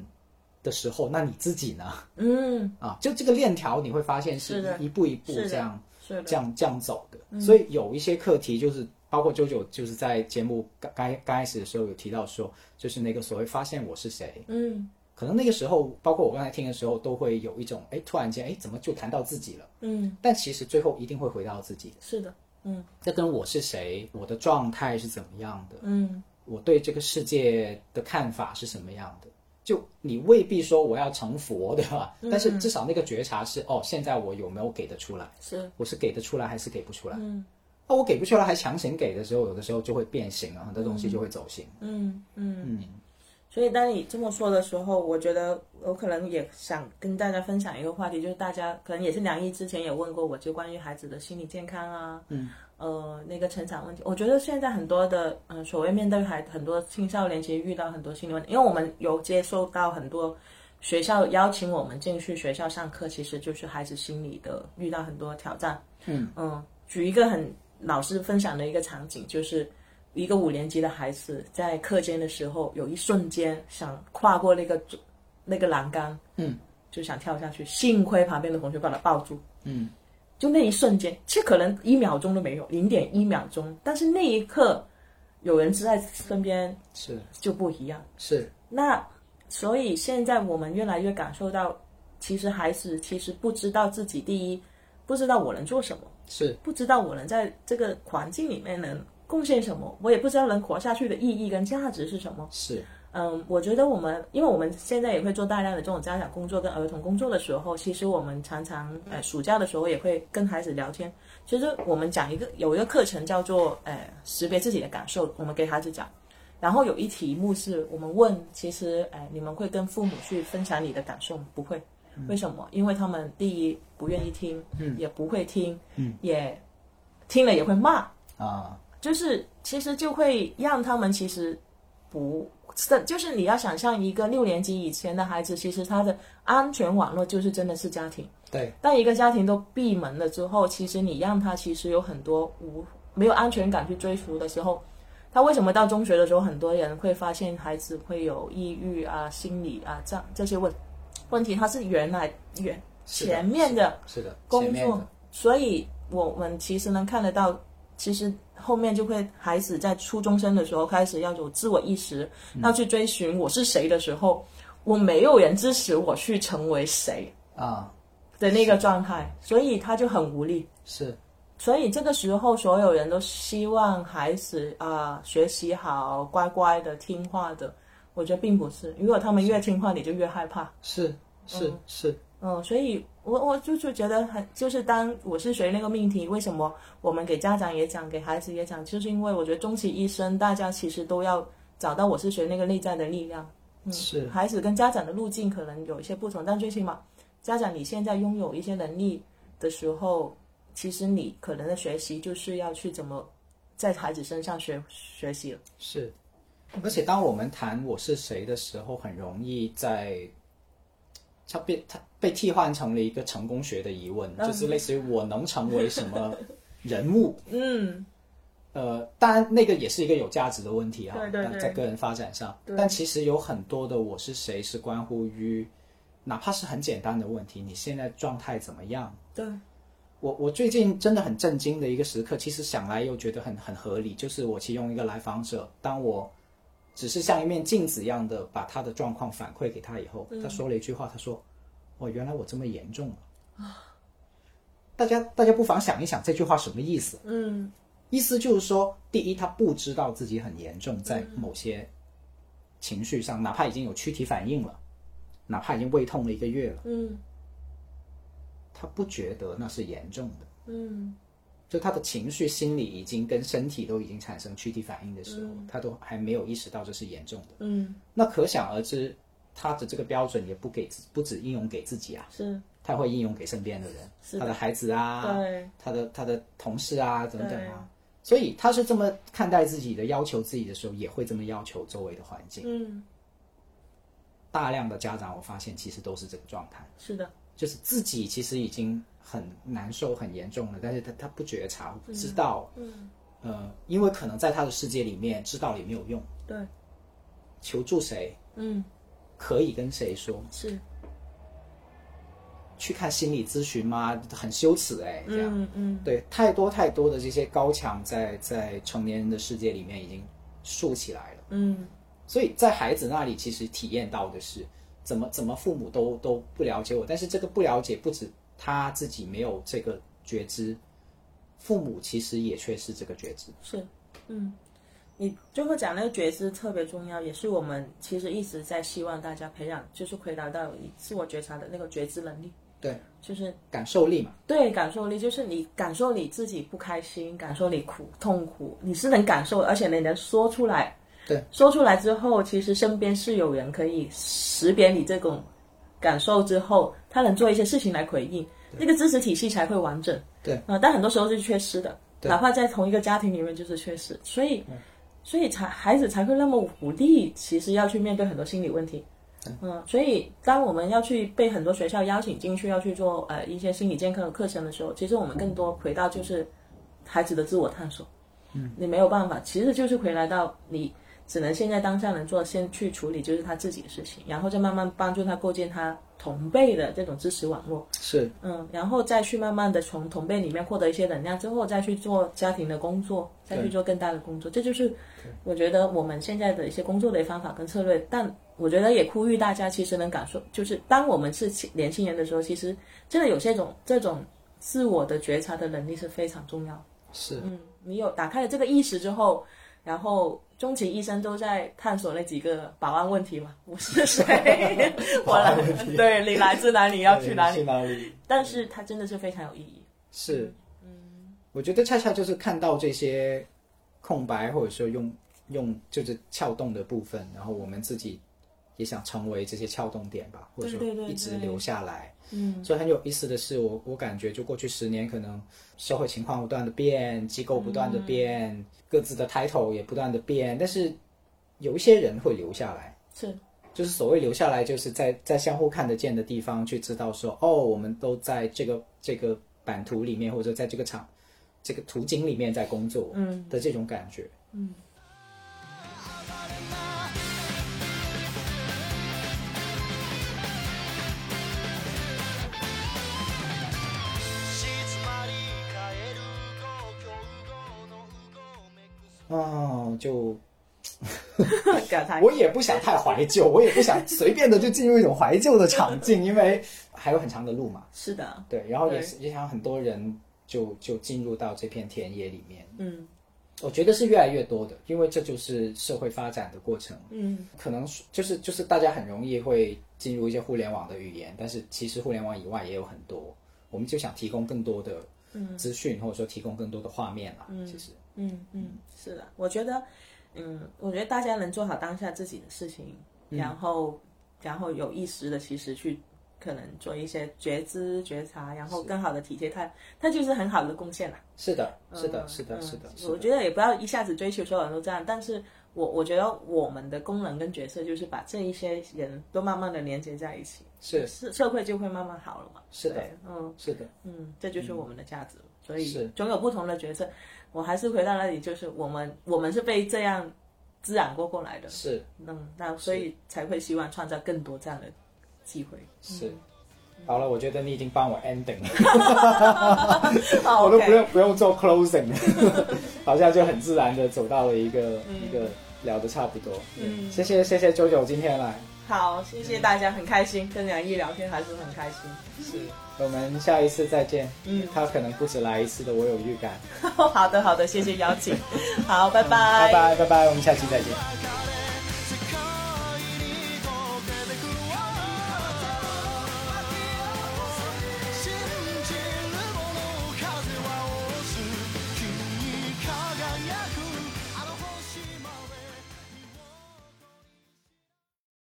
的时候，那你自己呢？嗯，啊，就这个链条，你会发现是一步一步这样，这样这样走的。所以有一些课题就是。包括九九就是在节目刚刚刚开始的时候有提到说，就是那个所谓发现我是谁，嗯可能那个时候，包括我刚才听的时候，都会有一种哎，突然间哎，怎么就谈到自己了？嗯，但其实最后一定会回到自己，是的，嗯这跟我是谁，我的状态是怎么样的，嗯我对这个世界的看法是什么样的？就你未必说我要成佛，对吧？但是至少那个觉察是哦，现在我有没有给得出来？是，我是给得出来还是给不出来？嗯那、我给不出来还强行给的时候，有的时候就会变形了，很多东西就会走形。嗯嗯。所以当你这么说的时候，我觉得我可能也想跟大家分享一个话题，就是大家可能也是梁毅之前也问过我，就关于孩子的心理健康啊，嗯，呃，那个成长问题。我觉得现在很多的，呃，所谓面对孩很多青少年其实遇到很多心理问题，因为我们有接受到很多学校邀请我们进去学校上课，其实就是孩子心理的遇到很多挑战。嗯嗯，举一个很老师分享的一个场景，就是一个五年级的孩子在课间的时候，有一瞬间想跨过那个那个栏杆，嗯，就想跳下去，幸亏旁边的同学把他抱住，嗯，就那一瞬间，其实可能一秒钟都没有，零点一秒钟，但是那一刻有人在身边是。就不一样。是，那所以现在我们越来越感受到，其实孩子其实不知道自己第一不知道我能做什么，是。不知道我能在这个环境里面能贡献什么，我也不知道能活下去的意义跟价值是什么。是嗯，我觉得我们，因为我们现在也会做大量的这种家长工作跟儿童工作的时候，其实我们常常呃暑假的时候也会跟孩子聊天。其实我们讲一个有一个课程叫做呃识别自己的感受，我们给孩子讲。然后有一题目是我们问，其实哎你们会跟父母去分享你的感受吗？不会，为什么？因为他们第一不愿意听，嗯，也不会听，嗯，也听了也会骂，啊，就是其实就会让他们其实不是就是你要想象一个六年级以前的孩子，其实他的安全网络就是真的是家庭。对，当一个家庭都闭门了之后，其实你让他其实有很多无没有安全感去追逐的时候，他为什么到中学的时候，很多人会发现孩子会有抑郁啊、心理啊这样这些问问题，他是原来原前面的是的工作所以我们其实能看得到，其实后面就会孩子在初中生的时候开始要有自我意识，嗯。要去追寻我是谁的时候，我没有人支持我去成为谁啊，的那个状态，所以他就很无力。是。所以这个时候，所有人都希望孩子啊、学习好，乖乖的、听话的。我觉得并不是，如果他们越听话，你就越害怕。是是是，嗯，所以我我就就觉得很，就是当我是学那个命题，为什么我们给家长也讲，给孩子也讲，就是因为我觉得终其一生，大家其实都要找到我是学那个内在的力量。嗯，是孩子跟家长的路径可能有一些不同，但最起码家长你现在拥有一些能力的时候，其实你可能的学习就是要去怎么在孩子身上学学习了。是，而且当我们谈我是谁的时候，很容易在它被它被替换成了一个成功学的疑问，就是类似于我能成为什么人物。嗯，呃，当然那个也是一个有价值的问题啊，对对对在个人发展上。但其实有很多的我是谁是关乎于，哪怕是很简单的问题，你现在状态怎么样？对，我我最近真的很震惊的一个时刻，其实想来又觉得很很合理，就是我其中一个来访者，当我只是像一面镜子一样的把他的状况反馈给他以后，他说了一句话，他说：“哦，原来我这么严重了。”大家大家不妨想一想这句话什么意思？嗯意思就是说，第一，他不知道自己很严重，在某些情绪上，哪怕已经有躯体反应了，哪怕已经胃痛了一个月了，嗯他不觉得那是严重的。嗯就他的情绪、心理已经跟身体都已经产生躯体反应的时候，他都还没有意识到这是严重的。嗯，那可想而知，他的这个标准也不给自不止应用给自己啊，是。他会应用给身边的人，他的孩子啊，对。他的他的同事啊等等啊。所以他是这么看待自己的、要求自己的时候，也会这么要求周围的环境。嗯。大量的家长，我发现其实都是这个状态，是的，就是自己其实已经很难受、很严重了，但是他他不觉察、不知道，嗯呃，因为可能在他的世界里面，知道也没有用，对，求助谁，嗯可以跟谁说，是，去看心理咨询吗？很羞耻哎、这样。嗯嗯对，太多太多的这些高墙在在成年人的世界里面已经竖起来了，嗯所以在孩子那里其实体验到的是怎么怎么父母都都不了解我，但是这个不了解不止他自己没有这个觉知，父母其实也缺失这个觉知。是，嗯，你最后讲那个觉知特别重要，也是我们其实一直在希望大家培养，就是回答到你自我觉察的那个觉知能力，对，就是感受力嘛，对感受力，就是你感受你自己不开心，感受你苦痛苦，你是能感受，而且你能说出来。对，说出来之后，其实身边是有人可以识别你这种感受之后，他能做一些事情来回应，那个支持体系才会完整。对。啊、但很多时候是缺失的，哪怕在同一个家庭里面就是缺失，所以，所以才孩子才会那么无力，其实要去面对很多心理问题。嗯，所以当我们要去被很多学校邀请进去，要去做呃一些心理健康的课程的时候，其实我们更多回到就是孩子的自我探索。嗯，你没有办法，其实就是回来到你只能现在当下能做，先去处理就是他自己的事情，然后再慢慢帮助他构建他同辈的这种支持网络。是嗯，然后再去慢慢的从同辈里面获得一些能量，之后再去做家庭的工作，再去做更大的工作，这就是我觉得我们现在的一些工作的方法跟策略。但我觉得也呼吁大家，其实能感受，就是当我们是年轻人的时候，其实真的有些种这种自我的觉察的能力是非常重要。是，嗯，你有打开了这个意识之后，然后终其一生都在探索那几个保安问题嘛，我是谁，我来，对你来自哪里，要去哪里？去哪里？但是它真的是非常有意义。是，嗯，我觉得恰恰就是看到这些空白，或者说用用就是撬动的部分，然后我们自己也想成为这些撬动点吧，或者说一直留下来。嗯，所以很有意思的是，我我感觉就过去十年，可能社会情况不断的变，机构不断的变，各自的 title 也不断的变，但是有一些人会留下来，是。就是所谓留下来，就是在在相互看得见的地方去知道说，哦，我们都在这个这个版图里面，或者在这个场这个图景里面在工作，嗯。的这种感觉。静哦，就。我也不想太怀旧，我也不想随便的就进入一种怀旧的场景，因为还有很长的路嘛。是的，对，然后也也想很多人就就进入到这片田野里面。嗯我觉得是越来越多的，因为这就是社会发展的过程。嗯可能就是就是大家很容易会进入一些互联网的语言，但是其实互联网以外也有很多，我们就想提供更多的资讯，或者说提供更多的画面啦。其实嗯嗯，是的，我觉得，嗯，我觉得大家能做好当下自己的事情，然后然后有意识的其实去。可能做一些觉知、觉察，然后更好的体贴他，他就是很好的贡献了。是的，是的，嗯是的，嗯是的，是的。我觉得也不要一下子追求所有人都这样，但是我我觉得我们的功能跟角色就是把这一些人都慢慢的连接在一起，是社社会就会慢慢好了嘛。是的，嗯是的，嗯，这就是我们的价值。所以总有不同的角色。我还是回到那里，就是我们我们是被这样滋养过过来的，是。嗯，那所以才会希望创造更多这样的机会。是。好了，我觉得你已经帮我 ending 了，好我都不用不用做 closing，好像就很自然的走到了一个、一个聊的差不多。嗯。谢谢谢谢九九今天来，好，谢谢大家，很开心跟杨毅聊天，还是很开心。是我们下一次再见。嗯他可能不止来一次的，我有预感。好的，好的，谢谢邀请，好，拜拜拜拜拜拜，我们下期再见。か